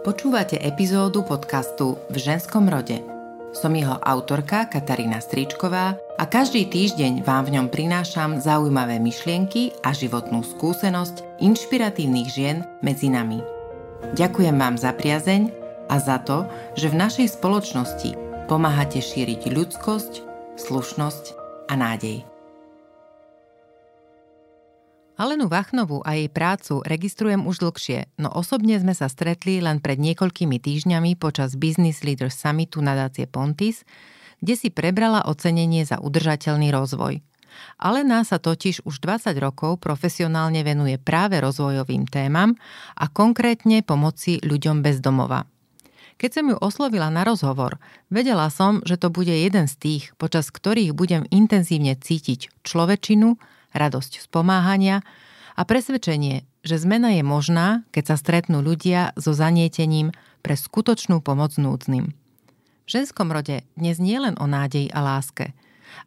Počúvate epizódu podcastu V ženskom rode. Som jeho autorka Katarína Stričková a každý týždeň vám v ňom prinášam zaujímavé myšlienky a životnú skúsenosť inšpiratívnych žien medzi nami. Ďakujem vám za priazeň a za to, že v našej spoločnosti pomáhate šíriť ľudskosť, slušnosť a nádej. Alenu Vachnovú a jej prácu registrujem už dlhšie, no osobne sme sa stretli len pred niekoľkými týždňami počas Business Leaders Summitu nadácie Pontis, kde si prebrala ocenenie za udržateľný rozvoj. Alena sa totiž už 20 rokov profesionálne venuje práve rozvojovým témam a konkrétne pomoci ľuďom bez domova. Keď som ju oslovila na rozhovor, vedela som, že to bude jeden z tých, počas ktorých budem intenzívne cítiť človečinu, radosť z a presvedčenie, že zmena je možná, keď sa stretnú ľudia so zanietením pre skutočnú pomoc núdznym. V ženskom rode dnes nie len o nádeji a láske,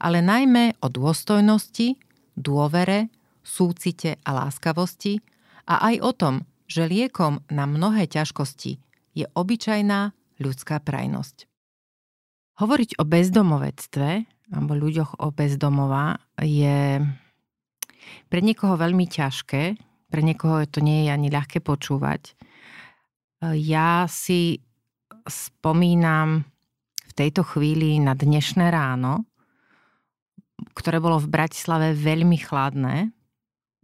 ale najmä o dôstojnosti, dôvere, súcite a láskavosti a aj o tom, že liekom na mnohé ťažkosti je obyčajná ľudská prajnosť. Hovoriť o bezdomovectve alebo ľuďoch o bezdomova je pre niekoho veľmi ťažké, pre niekoho to nie je ani ľahké počúvať. Ja si spomínam v tejto chvíli na dnešné ráno, ktoré bolo v Bratislave veľmi chladné.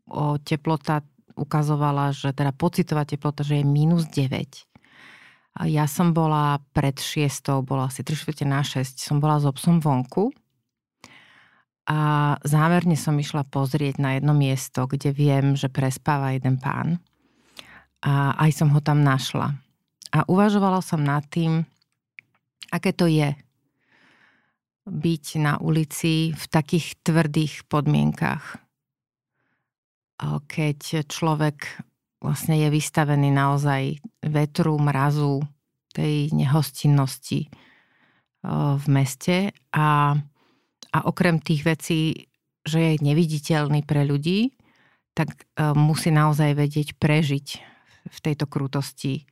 O teplota ukazovala, že teda pocitová teplota, že je minus 9. Ja som bola pred 6, bola asi 3 na 6, som bola s obsom vonku a zámerne som išla pozrieť na jedno miesto, kde viem, že prespáva jeden pán. A aj som ho tam našla. A uvažovala som nad tým, aké to je byť na ulici v takých tvrdých podmienkach. Keď človek vlastne je vystavený naozaj vetru, mrazu, tej nehostinnosti v meste a a okrem tých vecí, že je neviditeľný pre ľudí, tak e, musí naozaj vedieť prežiť v tejto krutosti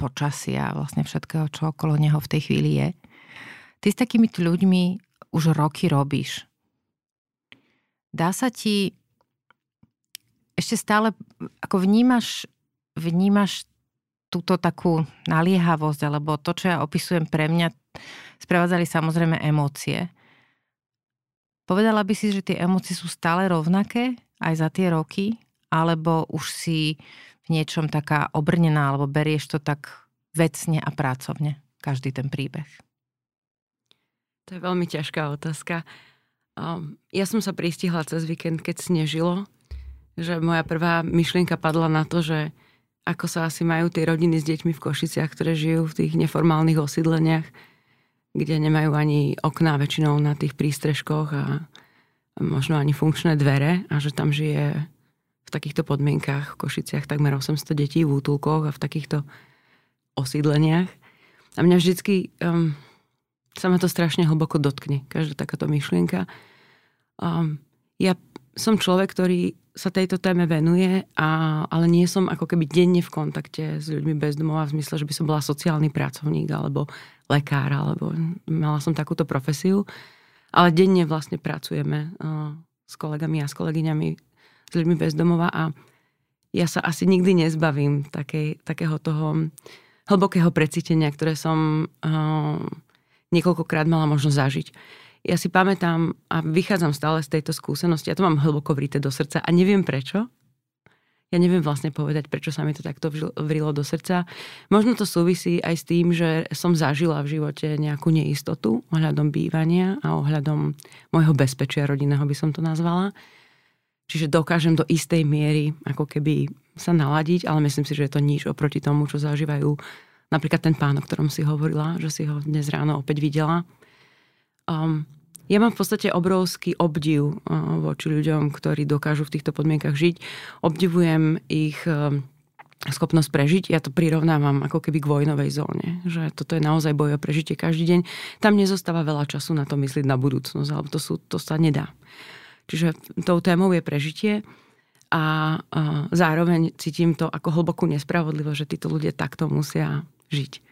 počasia a vlastne všetkého, čo okolo neho v tej chvíli je. Ty s takými ľuďmi už roky robíš. Dá sa ti ešte stále, ako vnímaš, vnímaš túto takú naliehavosť, alebo to, čo ja opisujem pre mňa, sprevádzali samozrejme emócie. Povedala by si, že tie emócie sú stále rovnaké aj za tie roky, alebo už si v niečom taká obrnená, alebo berieš to tak vecne a pracovne, každý ten príbeh? To je veľmi ťažká otázka. Um, ja som sa pristihla cez víkend, keď snežilo, že moja prvá myšlienka padla na to, že ako sa asi majú tie rodiny s deťmi v Košiciach, ktoré žijú v tých neformálnych osídleniach, kde nemajú ani okná väčšinou na tých prístrežkoch a možno ani funkčné dvere a že tam žije v takýchto podmienkách v Košiciach takmer 800 detí v útulkoch a v takýchto osídleniach. A mňa vždycky um, sa ma to strašne hlboko dotkne, každá takáto myšlienka. Um, ja som človek, ktorý sa tejto téme venuje, a, ale nie som ako keby denne v kontakte s ľuďmi bez domova v zmysle, že by som bola sociálny pracovník alebo lekár, alebo mala som takúto profesiu. Ale denne vlastne pracujeme uh, s kolegami a s kolegyňami, s ľuďmi bez domova a ja sa asi nikdy nezbavím takej, takého toho hlbokého precítenia, ktoré som uh, niekoľkokrát mala možnosť zažiť ja si pamätám a vychádzam stále z tejto skúsenosti. Ja to mám hlboko vrité do srdca a neviem prečo. Ja neviem vlastne povedať, prečo sa mi to takto vrilo do srdca. Možno to súvisí aj s tým, že som zažila v živote nejakú neistotu ohľadom bývania a ohľadom môjho bezpečia rodinného by som to nazvala. Čiže dokážem do istej miery ako keby sa naladiť, ale myslím si, že je to nič oproti tomu, čo zažívajú napríklad ten pán, o ktorom si hovorila, že si ho dnes ráno opäť videla Um, ja mám v podstate obrovský obdiv uh, voči ľuďom, ktorí dokážu v týchto podmienkach žiť. Obdivujem ich um, schopnosť prežiť. Ja to prirovnávam ako keby k vojnovej zóne. Že toto je naozaj boj o prežitie každý deň. Tam nezostáva veľa času na to myslieť na budúcnosť, alebo to, sú, to sa nedá. Čiže tou témou je prežitie. a zároveň cítim to ako hlbokú nespravodlivosť, že títo ľudia takto musia žiť.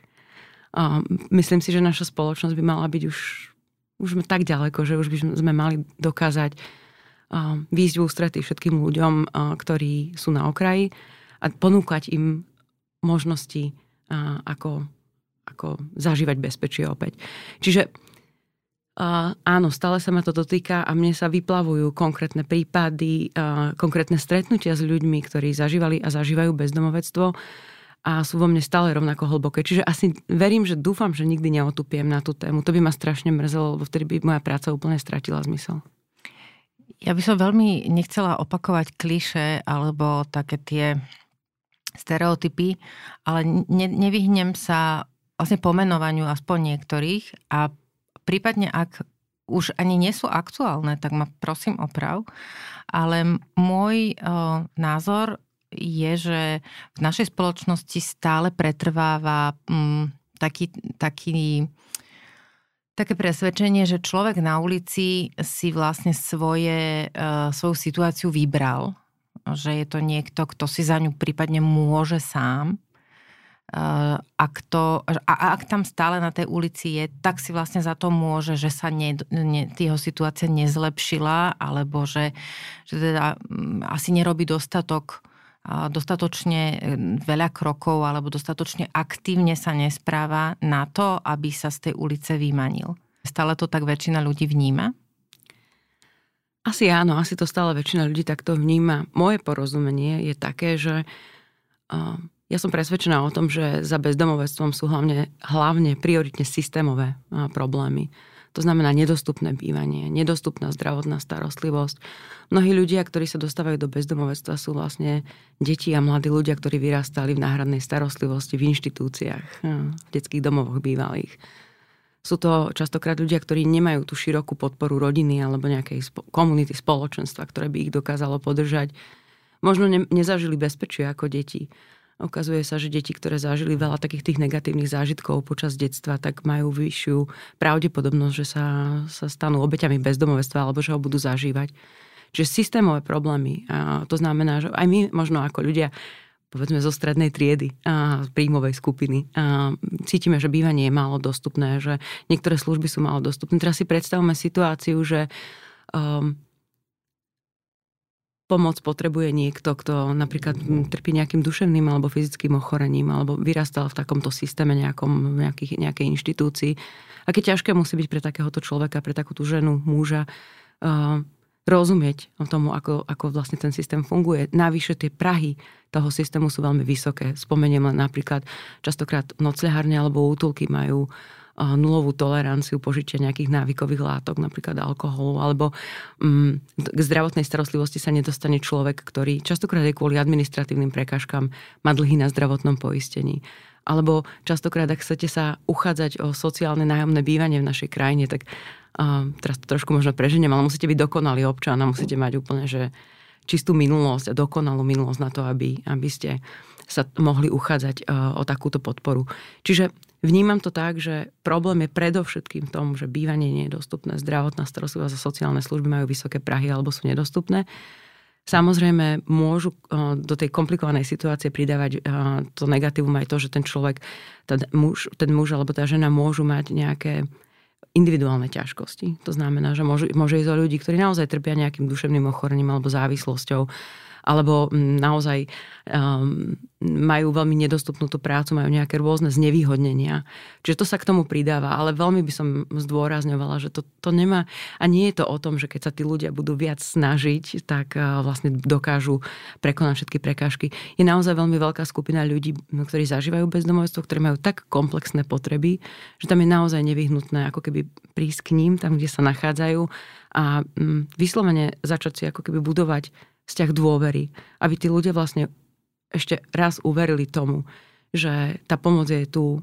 Myslím si, že naša spoločnosť by mala byť už, už sme tak ďaleko, že už by sme mali dokázať výjsť v ústretí všetkým ľuďom, ktorí sú na okraji a ponúkať im možnosti, ako, ako zažívať bezpečie opäť. Čiže áno, stále sa ma to dotýka a mne sa vyplavujú konkrétne prípady, konkrétne stretnutia s ľuďmi, ktorí zažívali a zažívajú bezdomovectvo a sú vo mne stále rovnako hlboké. Čiže asi verím, že dúfam, že nikdy neotupiem na tú tému. To by ma strašne mrzelo, lebo vtedy by moja práca úplne stratila zmysel. Ja by som veľmi nechcela opakovať kliše alebo také tie stereotypy, ale ne, nevyhnem sa vlastne pomenovaniu aspoň niektorých a prípadne ak už ani nie sú aktuálne, tak ma prosím oprav. Ale môj uh, názor je, že v našej spoločnosti stále pretrváva um, taký, taký také presvedčenie, že človek na ulici si vlastne svoje, uh, svoju situáciu vybral. Že je to niekto, kto si za ňu prípadne môže sám ak, to, a ak tam stále na tej ulici je, tak si vlastne za to môže, že sa ne, ne, jeho situácia nezlepšila, alebo že, že teda mm, asi nerobí dostatok dostatočne veľa krokov alebo dostatočne aktívne sa nespráva na to, aby sa z tej ulice vymanil. Stále to tak väčšina ľudí vníma? Asi áno, asi to stále väčšina ľudí takto vníma. Moje porozumenie je také, že ja som presvedčená o tom, že za bezdomovectvom sú hlavne, hlavne prioritne systémové problémy. To znamená nedostupné bývanie, nedostupná zdravotná starostlivosť. Mnohí ľudia, ktorí sa dostávajú do bezdomovectva, sú vlastne deti a mladí ľudia, ktorí vyrastali v náhradnej starostlivosti v inštitúciách, v detských domovoch bývalých. Sú to častokrát ľudia, ktorí nemajú tú širokú podporu rodiny alebo nejakej komunity, spoločenstva, ktoré by ich dokázalo podržať. Možno ne, nezažili bezpečie ako deti Ukazuje sa, že deti, ktoré zažili veľa takých tých negatívnych zážitkov počas detstva, tak majú vyššiu pravdepodobnosť, že sa, sa stanú obeťami bezdomovectva alebo že ho budú zažívať. Čiže systémové problémy. A to znamená, že aj my možno ako ľudia povedzme zo strednej triedy a príjmovej skupiny. A cítime, že bývanie je málo dostupné, že niektoré služby sú málo dostupné. Teraz si predstavme situáciu, že um, pomoc potrebuje niekto, kto napríklad trpí nejakým duševným alebo fyzickým ochorením alebo vyrastal v takomto systéme nejakom, nejakých, nejakej inštitúcii. Aké ťažké musí byť pre takéhoto človeka, pre takúto ženu, muža uh, rozumieť tomu, ako, ako vlastne ten systém funguje. Navyše tie prahy toho systému sú veľmi vysoké. Spomeniem len napríklad častokrát nocľahárne alebo útulky majú uh, nulovú toleranciu požitia nejakých návykových látok, napríklad alkoholu, alebo um, k zdravotnej starostlivosti sa nedostane človek, ktorý častokrát aj kvôli administratívnym prekážkam má dlhy na zdravotnom poistení. Alebo častokrát, ak chcete sa uchádzať o sociálne nájomné bývanie v našej krajine, tak uh, teraz to trošku možno preženiem, ale musíte byť dokonalý občan a musíte mať úplne, že čistú minulosť a dokonalú minulosť na to, aby, aby ste sa mohli uchádzať o takúto podporu. Čiže Vnímam to tak, že problém je predovšetkým v tom, že bývanie nie je dostupné, zdravotná starostlivosť a sociálne služby majú vysoké prahy alebo sú nedostupné. Samozrejme, môžu eh, do tej komplikovanej situácie pridávať eh, to negatívum aj to, že ten človek, ten muž, ten muž alebo tá žena môžu mať nejaké individuálne ťažkosti. To znamená, že môže, môže ísť o ľudí, ktorí naozaj trpia nejakým duševným ochorením alebo závislosťou alebo mm, naozaj um, majú veľmi nedostupnú tú prácu, majú nejaké rôzne znevýhodnenia. Čiže to sa k tomu pridáva, ale veľmi by som zdôrazňovala, že to, to nemá, a nie je to o tom, že keď sa tí ľudia budú viac snažiť, tak uh, vlastne dokážu prekonať všetky prekážky. Je naozaj veľmi veľká skupina ľudí, ktorí zažívajú bezdomovstvo, ktorí majú tak komplexné potreby, že tam je naozaj nevyhnutné ako keby prísť k ním, tam, kde sa nachádzajú a um, vyslovene začať si ako keby budovať vzťah dôvery, aby tí ľudia vlastne ešte raz uverili tomu, že tá pomoc je tu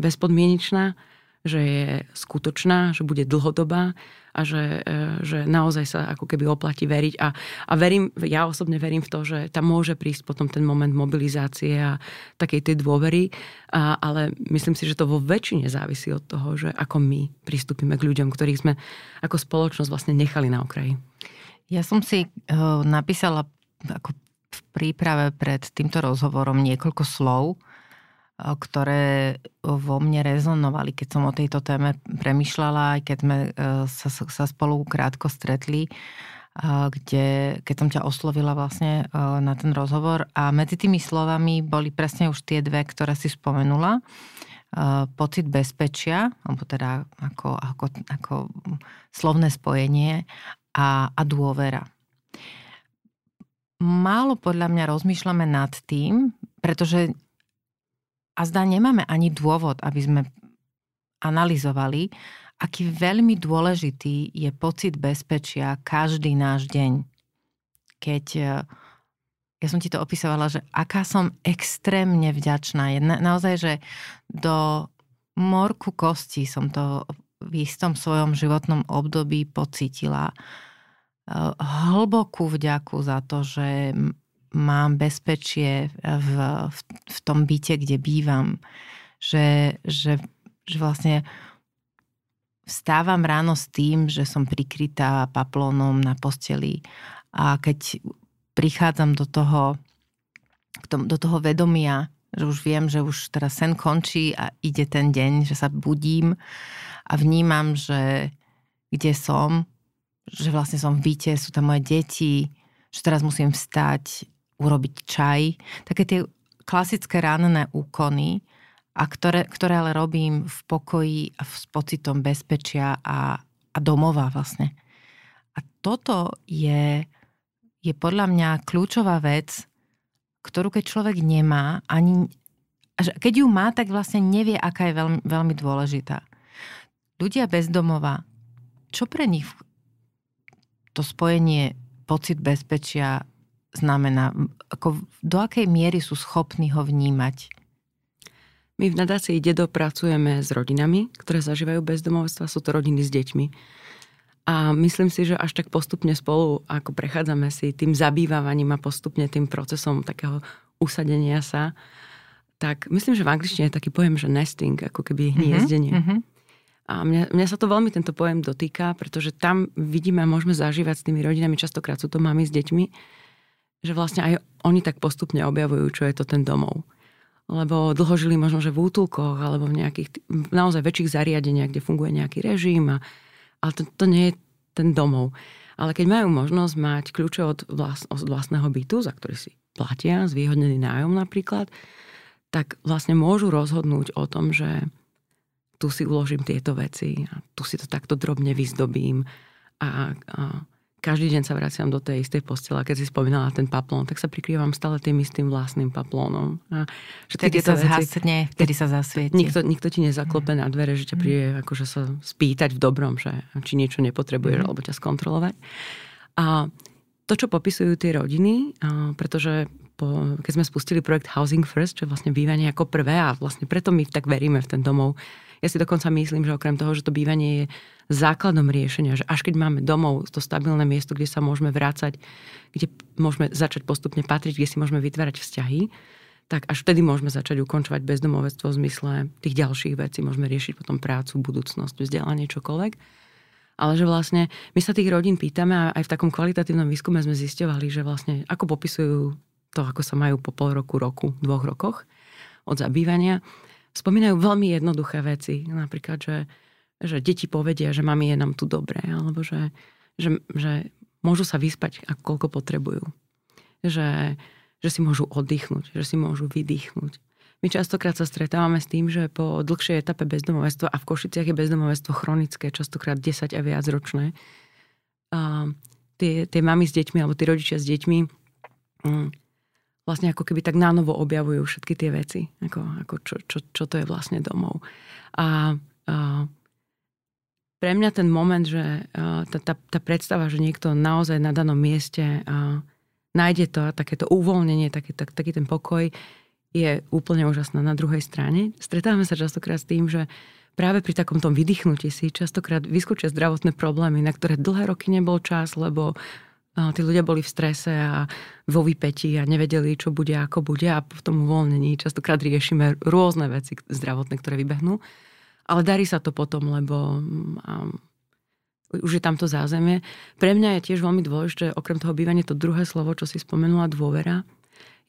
bezpodmienečná, že je skutočná, že bude dlhodobá a že, e, že naozaj sa ako keby oplatí veriť. A, a verím, ja osobne verím v to, že tam môže prísť potom ten moment mobilizácie a takej tej dôvery, a, ale myslím si, že to vo väčšine závisí od toho, že ako my pristúpime k ľuďom, ktorých sme ako spoločnosť vlastne nechali na okraji. Ja som si uh, napísala ako v príprave pred týmto rozhovorom niekoľko slov, ktoré vo mne rezonovali, keď som o tejto téme premyšľala, aj keď sme sa, sa spolu krátko stretli, kde, keď som ťa oslovila vlastne na ten rozhovor a medzi tými slovami boli presne už tie dve, ktoré si spomenula. Pocit bezpečia, alebo teda ako, ako, ako slovné spojenie a, a dôvera málo podľa mňa rozmýšľame nad tým, pretože a zdá nemáme ani dôvod, aby sme analyzovali, aký veľmi dôležitý je pocit bezpečia každý náš deň. Keď e, ja som ti to opisovala, že aká som extrémne vďačná. Na, naozaj, že do morku kosti som to v istom svojom životnom období pocitila hlbokú vďaku za to, že mám bezpečie v, v, v tom byte, kde bývam. Že, že, že vlastne vstávam ráno s tým, že som prikrytá paplónom na posteli a keď prichádzam do toho, do toho vedomia, že už viem, že už teraz sen končí a ide ten deň, že sa budím a vnímam, že kde som, že vlastne som v byte, sú tam moje deti, že teraz musím vstať, urobiť čaj. Také tie klasické ranné úkony, a ktoré, ktoré ale robím v pokoji a s pocitom bezpečia a, a domova vlastne. A toto je, je podľa mňa kľúčová vec, ktorú keď človek nemá, ani, keď ju má, tak vlastne nevie, aká je veľmi, veľmi dôležitá. Ľudia bez domova, čo pre nich to spojenie pocit bezpečia znamená? Ako, do akej miery sú schopní ho vnímať? My v nadácii Dedo pracujeme s rodinami, ktoré zažívajú bezdomovstva, sú to rodiny s deťmi. A myslím si, že až tak postupne spolu, ako prechádzame si tým zabývaním a postupne tým procesom takého usadenia sa, tak myslím, že v angličtine je taký pojem, že nesting, ako keby hniezdenie. Mm-hmm. A mňa, mňa sa to veľmi tento pojem dotýka, pretože tam vidíme a môžeme zažívať s tými rodinami, častokrát sú to mami s deťmi, že vlastne aj oni tak postupne objavujú, čo je to ten domov. Lebo dlho žili možno, že v útulkoch alebo v nejakých naozaj väčších zariadeniach, kde funguje nejaký režim. A, ale to, to nie je ten domov. Ale keď majú možnosť mať kľúče od, vlast, od vlastného bytu, za ktorý si platia, zvýhodnený nájom napríklad, tak vlastne môžu rozhodnúť o tom, že tu si uložím tieto veci a tu si to takto drobne vyzdobím a, a každý deň sa vraciam do tej istej postele a keď si spomínala ten paplón, tak sa prikrývam stále tým istým vlastným paplónom. A vtedy sa zhasne, vtedy sa zasvieti. Nikto, nikto ti nezaklope na dvere, že ťa mhm. príde akože sa spýtať v dobrom, že či niečo nepotrebuješ, mm. alebo ťa skontrolovať. A to, čo popisujú tie rodiny, pretože po, keď sme spustili projekt Housing First, čo je vlastne bývanie ako prvé a vlastne preto my tak veríme v ten domov, ja si dokonca myslím, že okrem toho, že to bývanie je základom riešenia, že až keď máme domov to stabilné miesto, kde sa môžeme vrácať, kde môžeme začať postupne patriť, kde si môžeme vytvárať vzťahy, tak až vtedy môžeme začať ukončovať bezdomovectvo v zmysle tých ďalších vecí. Môžeme riešiť potom prácu, budúcnosť, vzdelanie, čokoľvek. Ale že vlastne my sa tých rodín pýtame a aj v takom kvalitatívnom výskume sme zisťovali, že vlastne ako popisujú to, ako sa majú po pol roku, roku, dvoch rokoch od zabývania spomínajú veľmi jednoduché veci. Napríklad, že, že deti povedia, že mami je nám tu dobré, alebo že, že, že môžu sa vyspať, ako koľko potrebujú. Že, že si môžu oddychnúť, že si môžu vydýchnuť. My častokrát sa stretávame s tým, že po dlhšej etape bezdomovectva a v Košiciach je bezdomovectvo chronické, častokrát 10 a viac ročné. A tie, tie mami s deťmi alebo tí rodičia s deťmi mm, vlastne ako keby tak nánovo objavujú všetky tie veci, ako, ako čo, čo, čo to je vlastne domov. A, a pre mňa ten moment, že tá, tá, tá predstava, že niekto naozaj na danom mieste a nájde to, takéto uvoľnenie, taký, tak, taký ten pokoj, je úplne úžasná. Na druhej strane stretávame sa častokrát s tým, že práve pri takomto vydýchnutí si častokrát vyskúčia zdravotné problémy, na ktoré dlhé roky nebol čas, lebo tí ľudia boli v strese a vo vypetí a nevedeli, čo bude, ako bude a v tom uvoľnení častokrát riešime rôzne veci zdravotné, ktoré vybehnú. Ale darí sa to potom, lebo už je tam to zázemie. Pre mňa je tiež veľmi dôležité, okrem toho bývania, to druhé slovo, čo si spomenula, dôvera.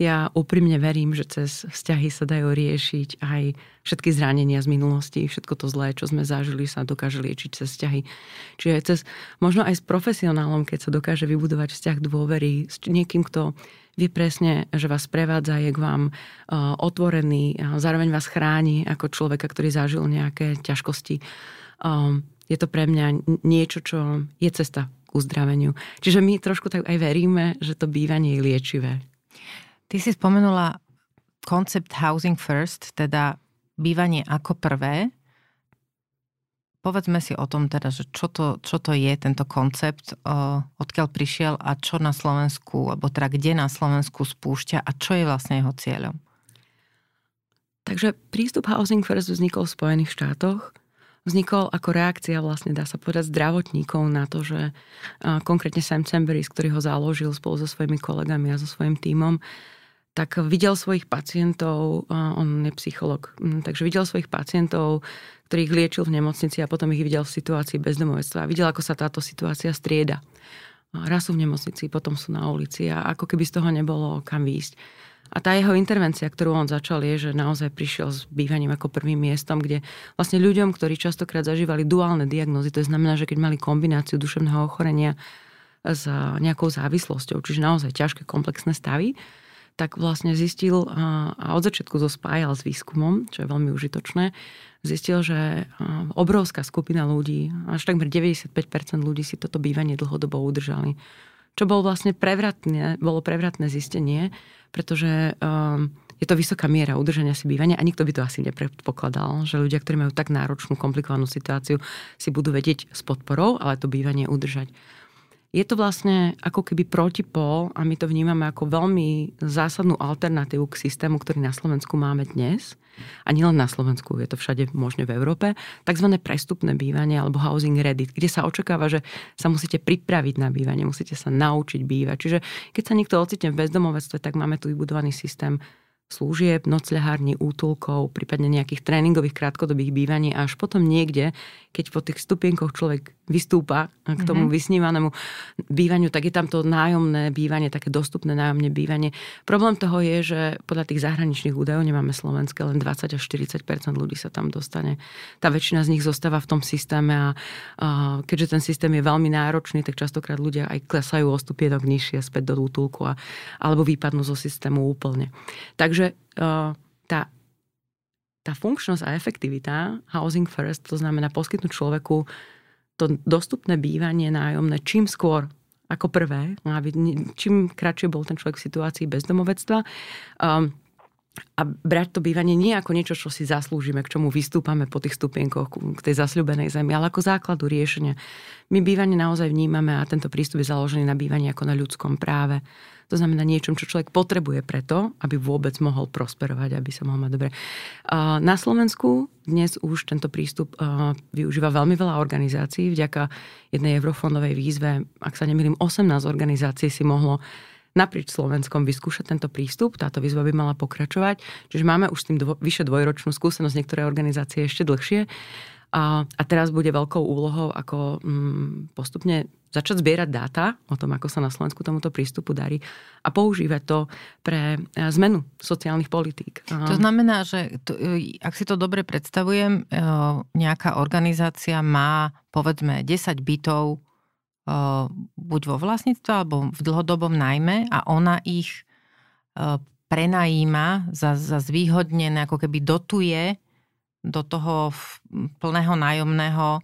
Ja úprimne verím, že cez vzťahy sa dajú riešiť aj všetky zranenia z minulosti, všetko to zlé, čo sme zažili, sa dokáže liečiť cez vzťahy. Čiže cez, možno aj s profesionálom, keď sa dokáže vybudovať vzťah dôvery s niekým, kto vie presne, že vás prevádza, je k vám uh, otvorený, zároveň vás chráni ako človeka, ktorý zažil nejaké ťažkosti. Um, je to pre mňa niečo, čo je cesta k uzdraveniu. Čiže my trošku tak aj veríme, že to bývanie je liečivé. Ty si spomenula koncept housing first, teda bývanie ako prvé. Povedzme si o tom teda, že čo to, čo to je tento koncept, odkiaľ prišiel a čo na Slovensku, alebo teda kde na Slovensku spúšťa a čo je vlastne jeho cieľom. Takže prístup Housing First vznikol v Spojených štátoch. Vznikol ako reakcia vlastne, dá sa povedať, zdravotníkov na to, že konkrétne Sam Chamberis, ktorý ho založil spolu so svojimi kolegami a so svojím tímom, tak videl svojich pacientov, on je psycholog, takže videl svojich pacientov, ktorých liečil v nemocnici a potom ich videl v situácii bezdomovectva videl, ako sa táto situácia strieda. Raz sú v nemocnici, potom sú na ulici a ako keby z toho nebolo kam výjsť. A tá jeho intervencia, ktorú on začal, je, že naozaj prišiel s bývaním ako prvým miestom, kde vlastne ľuďom, ktorí častokrát zažívali duálne diagnózy, to znamená, že keď mali kombináciu duševného ochorenia s nejakou závislosťou, čiže naozaj ťažké komplexné stavy, tak vlastne zistil a od začiatku to s výskumom, čo je veľmi užitočné, zistil, že obrovská skupina ľudí, až takmer 95% ľudí si toto bývanie dlhodobo udržali. Čo bol vlastne prevratné, bolo prevratné zistenie, pretože je to vysoká miera udržania si bývania a nikto by to asi nepredpokladal, že ľudia, ktorí majú tak náročnú, komplikovanú situáciu, si budú vedieť s podporou, ale to bývanie udržať je to vlastne ako keby protipol a my to vnímame ako veľmi zásadnú alternatívu k systému, ktorý na Slovensku máme dnes. A nielen na Slovensku, je to všade možne v Európe. Takzvané prestupné bývanie alebo housing ready, kde sa očakáva, že sa musíte pripraviť na bývanie, musíte sa naučiť bývať. Čiže keď sa niekto ocitne v bezdomovectve, tak máme tu vybudovaný systém služieb, nocľahární, útulkov, prípadne nejakých tréningových krátkodobých bývaní a až potom niekde, keď po tých stupienkoch človek vystúpa k tomu mm-hmm. vysnívanému bývaniu, tak je tam to nájomné bývanie, také dostupné nájomné bývanie. Problém toho je, že podľa tých zahraničných údajov nemáme slovenské, len 20 až 40% ľudí sa tam dostane. Tá väčšina z nich zostáva v tom systéme a, a keďže ten systém je veľmi náročný, tak častokrát ľudia aj klesajú o stupienok nižšie späť do útulku a, alebo vypadnú zo systému úplne. Takže uh, tá tá funkčnosť a efektivita housing first, to znamená poskytnúť človeku to dostupné bývanie nájomné čím skôr ako prvé, aby čím kratšie bol ten človek v situácii bezdomovectva. Um, a brať to bývanie nie ako niečo, čo si zaslúžime, k čomu vystúpame po tých stupienkoch k tej zasľubenej zemi, ale ako základu riešenia. My bývanie naozaj vnímame a tento prístup je založený na bývaní ako na ľudskom práve. To znamená niečom, čo človek potrebuje preto, aby vôbec mohol prosperovať, aby sa mohol mať dobre. Na Slovensku dnes už tento prístup využíva veľmi veľa organizácií. Vďaka jednej eurofondovej výzve, ak sa nemýlim, 18 organizácií si mohlo naprieč Slovenskom vyskúšať tento prístup. Táto výzva by mala pokračovať. Čiže máme už s tým dvo, vyše dvojročnú skúsenosť, niektoré organizácie ešte dlhšie. A, a teraz bude veľkou úlohou, ako mm, postupne začať zbierať dáta o tom, ako sa na Slovensku tomuto prístupu darí a používať to pre e, zmenu sociálnych politík. To znamená, že to, e, ak si to dobre predstavujem, e, nejaká organizácia má povedzme 10 bytov buď vo vlastníctve alebo v dlhodobom najmä a ona ich prenajíma za, za zvýhodnené, ako keby dotuje do toho plného nájomného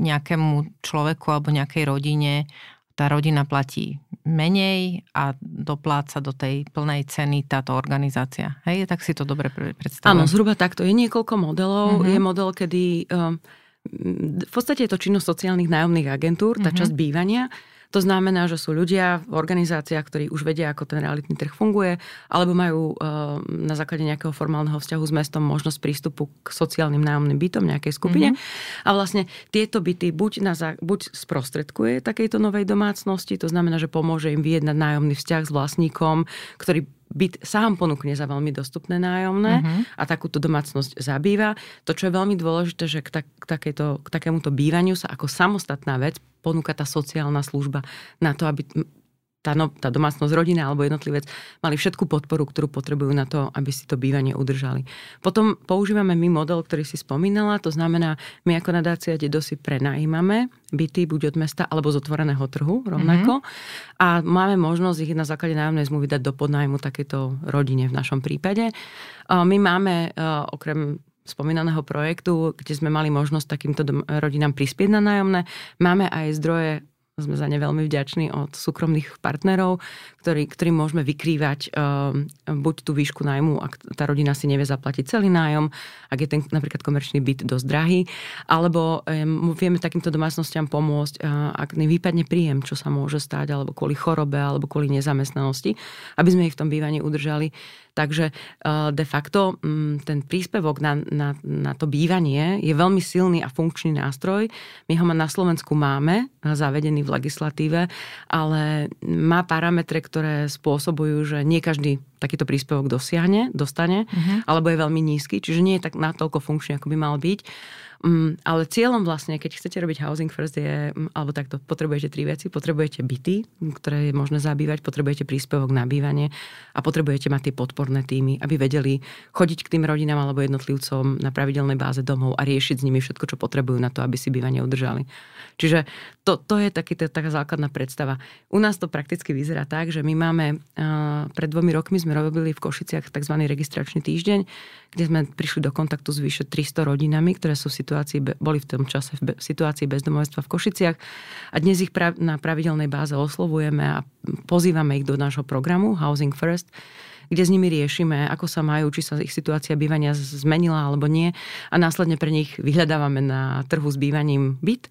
nejakému človeku alebo nejakej rodine, tá rodina platí menej a dopláca do tej plnej ceny táto organizácia. Hej, tak si to dobre predstavujem. Áno, zhruba takto. Je niekoľko modelov. Mm-hmm. Je model, kedy um, v podstate je to činnosť sociálnych nájomných agentúr, tá mm-hmm. časť bývania. To znamená, že sú ľudia v organizáciách, ktorí už vedia, ako ten realitný trh funguje, alebo majú eh, na základe nejakého formálneho vzťahu s mestom možnosť prístupu k sociálnym nájomným bytom nejakej skupine. Mm-hmm. A vlastne tieto byty buď, na, buď sprostredkuje takejto novej domácnosti, to znamená, že pomôže im vyjednať nájomný vzťah s vlastníkom, ktorý byt sám ponúkne za veľmi dostupné nájomné uh-huh. a takúto domácnosť zabýva. To, čo je veľmi dôležité, že k, tak, k, takéto, k takémuto bývaniu sa ako samostatná vec ponúka tá sociálna služba na to, aby tá, no, tá domácnosť, rodina alebo jednotlivec mali všetku podporu, ktorú potrebujú na to, aby si to bývanie udržali. Potom používame my model, ktorý si spomínala, to znamená, my ako nadácia Dedo si prenajímame byty buď od mesta alebo z otvoreného trhu rovnako mm-hmm. a máme možnosť ich na základe nájomnej zmluvy dať do podnájmu takéto rodine v našom prípade. My máme okrem spomínaného projektu, kde sme mali možnosť takýmto rodinám prispieť na nájomné. Máme aj zdroje sme za ne veľmi vďační od súkromných partnerov, ktorý, ktorým môžeme vykrývať uh, buď tú výšku nájmu, ak tá rodina si nevie zaplatiť celý nájom, ak je ten napríklad komerčný byt dosť drahý, alebo um, vieme takýmto domácnostiam pomôcť, uh, ak vypadne príjem, čo sa môže stať, alebo kvôli chorobe, alebo kvôli nezamestnanosti, aby sme ich v tom bývaní udržali. Takže uh, de facto um, ten príspevok na, na, na to bývanie je veľmi silný a funkčný nástroj. My ho na Slovensku máme zavedený v legislatíve, ale má parametre, ktoré spôsobujú, že nie každý takýto príspevok dosiahne, dostane, uh-huh. alebo je veľmi nízky, čiže nie je tak natoľko funkčný, ako by mal byť. Um, ale cieľom vlastne, keď chcete robiť housing first, je, um, alebo takto, potrebujete tri veci. Potrebujete byty, ktoré je možné zabývať, potrebujete príspevok na bývanie a potrebujete mať tie podporné týmy, aby vedeli chodiť k tým rodinám alebo jednotlivcom na pravidelnej báze domov a riešiť s nimi všetko, čo potrebujú na to, aby si bývanie udržali. Čiže to, to je taký, taká základná predstava. U nás to prakticky vyzerá tak, že my máme, uh, pred dvomi rokmi sme robili v Košiciach tzv. registračný týždeň, kde sme prišli do kontaktu s vyše 300 rodinami, ktoré sú v situácii, boli v tom čase v situácii bezdomovstva v Košiciach a dnes ich na pravidelnej báze oslovujeme a pozývame ich do nášho programu Housing First, kde s nimi riešime, ako sa majú, či sa ich situácia bývania zmenila alebo nie a následne pre nich vyhľadávame na trhu s bývaním byt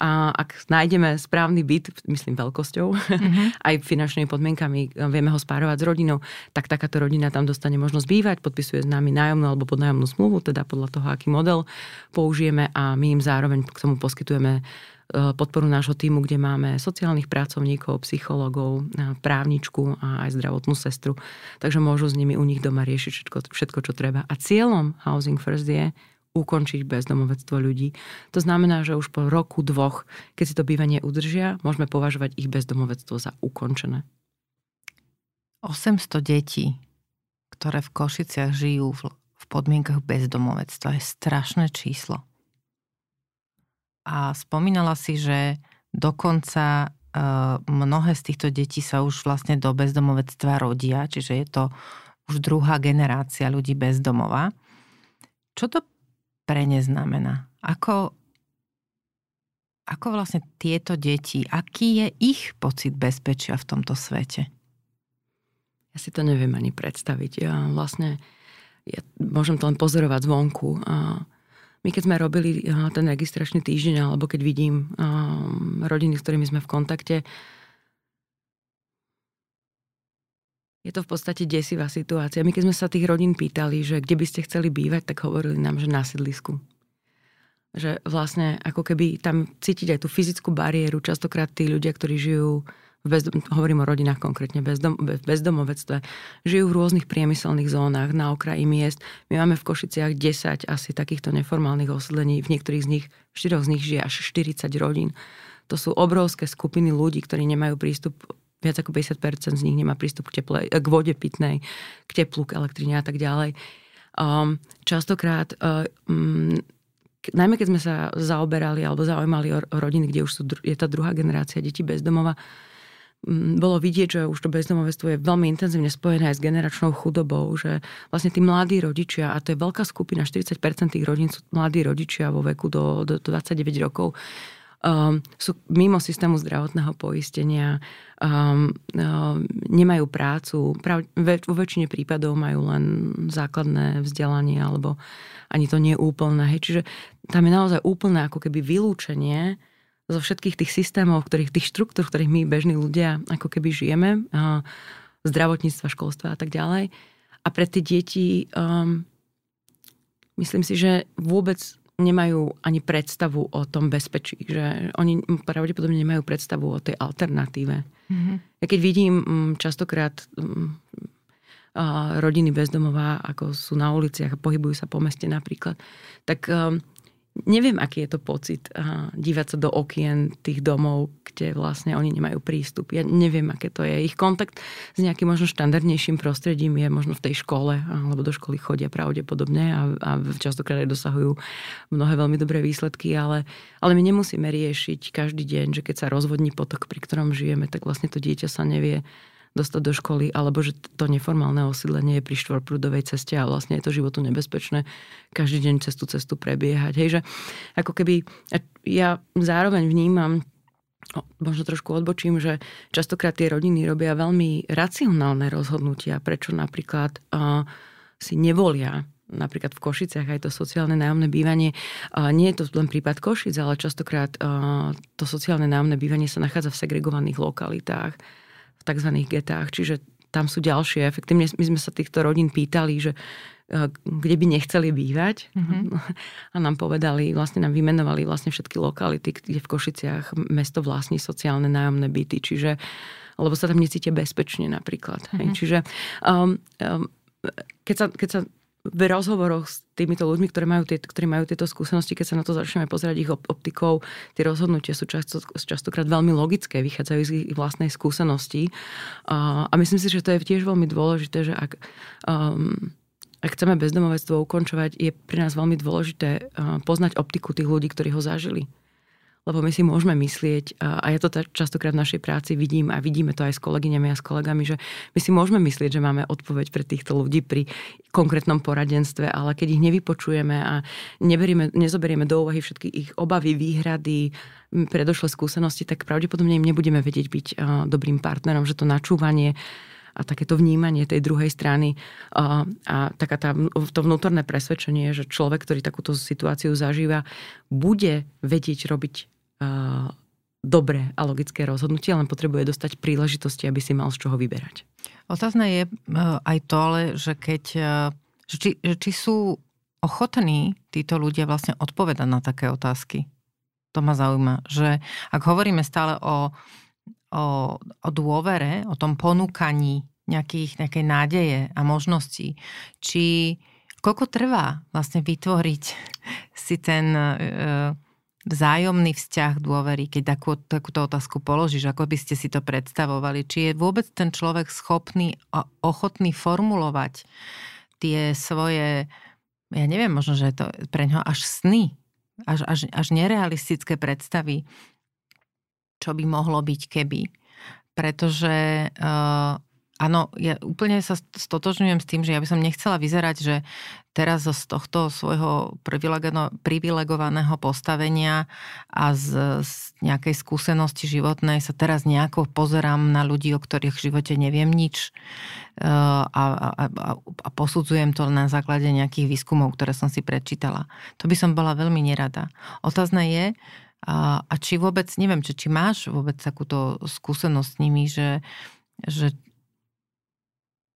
a ak nájdeme správny byt, myslím veľkosťou, mm-hmm. aj finančnými podmienkami, vieme ho spárovať s rodinou, tak takáto rodina tam dostane možnosť bývať, podpisuje s nami nájomnú alebo podnájomnú zmluvu, teda podľa toho, aký model použijeme a my im zároveň k tomu poskytujeme podporu nášho týmu, kde máme sociálnych pracovníkov, psychologov, eh, právničku a aj zdravotnú sestru. Takže môžu s nimi u nich doma riešiť všetko, všetko čo treba. A cieľom Housing First je ukončiť bezdomovectvo ľudí. To znamená, že už po roku, dvoch, keď si to bývanie udržia, môžeme považovať ich bezdomovectvo za ukončené. 800 detí, ktoré v Košiciach žijú v podmienkach bezdomovectva, je strašné číslo. A spomínala si, že dokonca e, mnohé z týchto detí sa už vlastne do bezdomovectva rodia, čiže je to už druhá generácia ľudí bezdomova. Čo to pre ne znamená? Ako, ako vlastne tieto deti, aký je ich pocit bezpečia v tomto svete? Ja si to neviem ani predstaviť. Ja vlastne ja môžem to len pozorovať zvonku. A my keď sme robili eh, ten registračný týždeň, alebo keď vidím um, rodiny, s ktorými sme v kontakte, je to v podstate desivá situácia. My keď sme sa tých rodín pýtali, že kde by ste chceli bývať, tak hovorili nám, že na sídlisku. Že vlastne ako keby tam cítiť aj tú fyzickú bariéru. Častokrát tí ľudia, ktorí žijú v bezdom, hovorím o rodinách konkrétne, bezdom, v bezdomovectve, žijú v rôznych priemyselných zónach, na okraji miest. My máme v Košiciach 10 asi takýchto neformálnych osídlení, v niektorých z nich, v štyroch z nich žije až 40 rodín. To sú obrovské skupiny ľudí, ktorí nemajú prístup viac ako 50% z nich nemá prístup k, teple, k vode pitnej, k teplu, k elektrine a tak ďalej. Um, častokrát, um, najmä keď sme sa zaoberali alebo zaujímali o, rodiny, kde už sú, je tá druhá generácia detí bez domova, bolo vidieť, že už to bezdomovectvo je veľmi intenzívne spojené aj s generačnou chudobou, že vlastne tí mladí rodičia, a to je veľká skupina, 40% tých rodín sú mladí rodičia vo veku do, do 29 rokov, um, sú mimo systému zdravotného poistenia, um, um, nemajú prácu, prav, ve, vo väčšine prípadov majú len základné vzdelanie, alebo ani to nie je úplné. Hej. Čiže tam je naozaj úplné ako keby vylúčenie zo všetkých tých systémov, ktorých, tých štruktúr, v ktorých my bežní ľudia ako keby žijeme, a zdravotníctva, školstva a tak ďalej. A pre tie deti um, myslím si, že vôbec nemajú ani predstavu o tom bezpečí, že oni pravdepodobne nemajú predstavu o tej alternatíve. Mm-hmm. Ja keď vidím um, častokrát um, rodiny bezdomová, ako sú na uliciach a pohybujú sa po meste napríklad, tak um, neviem, aký je to pocit dívať sa do okien tých domov, kde vlastne oni nemajú prístup. Ja neviem, aké to je. Ich kontakt s nejakým možno štandardnejším prostredím je možno v tej škole, alebo do školy chodia pravdepodobne a, a častokrát aj dosahujú mnohé veľmi dobré výsledky, ale, ale my nemusíme riešiť každý deň, že keď sa rozvodní potok, pri ktorom žijeme, tak vlastne to dieťa sa nevie dostať do školy, alebo že to neformálne osídlenie je pri štvorprúdovej ceste a vlastne je to životu nebezpečné každý deň cez tú cestu prebiehať. Hej, že ako keby ja zároveň vnímam možno trošku odbočím, že častokrát tie rodiny robia veľmi racionálne rozhodnutia, prečo napríklad uh, si nevolia napríklad v Košiciach aj to sociálne nájomné bývanie. Nie je to len prípad Košic, ale častokrát to sociálne nájomné bývanie sa nachádza v segregovaných lokalitách v tzv. getách. Čiže tam sú ďalšie efekty. My sme sa týchto rodín pýtali, že e, kde by nechceli bývať mm-hmm. a nám povedali, vlastne nám vymenovali vlastne všetky lokality, kde v Košiciach mesto vlastní sociálne nájomné byty, čiže lebo sa tam necítia bezpečne napríklad. Mm-hmm. Čiže um, um, keď, sa, keď sa v rozhovoroch s týmito ľuďmi, ktorí majú, tie, ktorí majú tieto skúsenosti, keď sa na to začneme pozerať ich optikou, tie rozhodnutia sú často, častokrát veľmi logické, vychádzajú z ich vlastnej skúsenosti. A, a myslím si, že to je tiež veľmi dôležité, že ak, um, ak chceme bezdomovectvo ukončovať, je pre nás veľmi dôležité uh, poznať optiku tých ľudí, ktorí ho zažili lebo my si môžeme myslieť, a ja to častokrát v našej práci vidím a vidíme to aj s kolegyňami a s kolegami, že my si môžeme myslieť, že máme odpoveď pre týchto ľudí pri konkrétnom poradenstve, ale keď ich nevypočujeme a neberieme, nezoberieme do úvahy všetky ich obavy, výhrady, predošlé skúsenosti, tak pravdepodobne im nebudeme vedieť byť dobrým partnerom, že to načúvanie a takéto vnímanie tej druhej strany a, a taká tá, to vnútorné presvedčenie, že človek, ktorý takúto situáciu zažíva, bude vedieť robiť a, dobré a logické rozhodnutie, len potrebuje dostať príležitosti, aby si mal z čoho vyberať. Otázne je e, aj to, ale, že keď, e, že či, že či sú ochotní títo ľudia vlastne odpovedať na také otázky. To ma zaujíma, že ak hovoríme stále o o, o dôvere, o tom ponúkaní nejakých, nejakej nádeje a možností, či koľko trvá vlastne vytvoriť si ten e, vzájomný vzťah dôvery, keď takú, takúto otázku položíš, ako by ste si to predstavovali, či je vôbec ten človek schopný a ochotný formulovať tie svoje, ja neviem, možno, že je to pre ňoho až sny, až, až, až nerealistické predstavy čo by mohlo byť keby. Pretože uh, áno, ja úplne sa stotožňujem s tým, že ja by som nechcela vyzerať, že teraz z tohto svojho privilegovaného postavenia a z, z nejakej skúsenosti životnej sa teraz nejako pozerám na ľudí, o ktorých v živote neviem nič uh, a, a, a, a posudzujem to na základe nejakých výskumov, ktoré som si prečítala. To by som bola veľmi nerada. Otázne je, a, a či vôbec, neviem, či, či máš vôbec takúto skúsenosť s nimi, že, že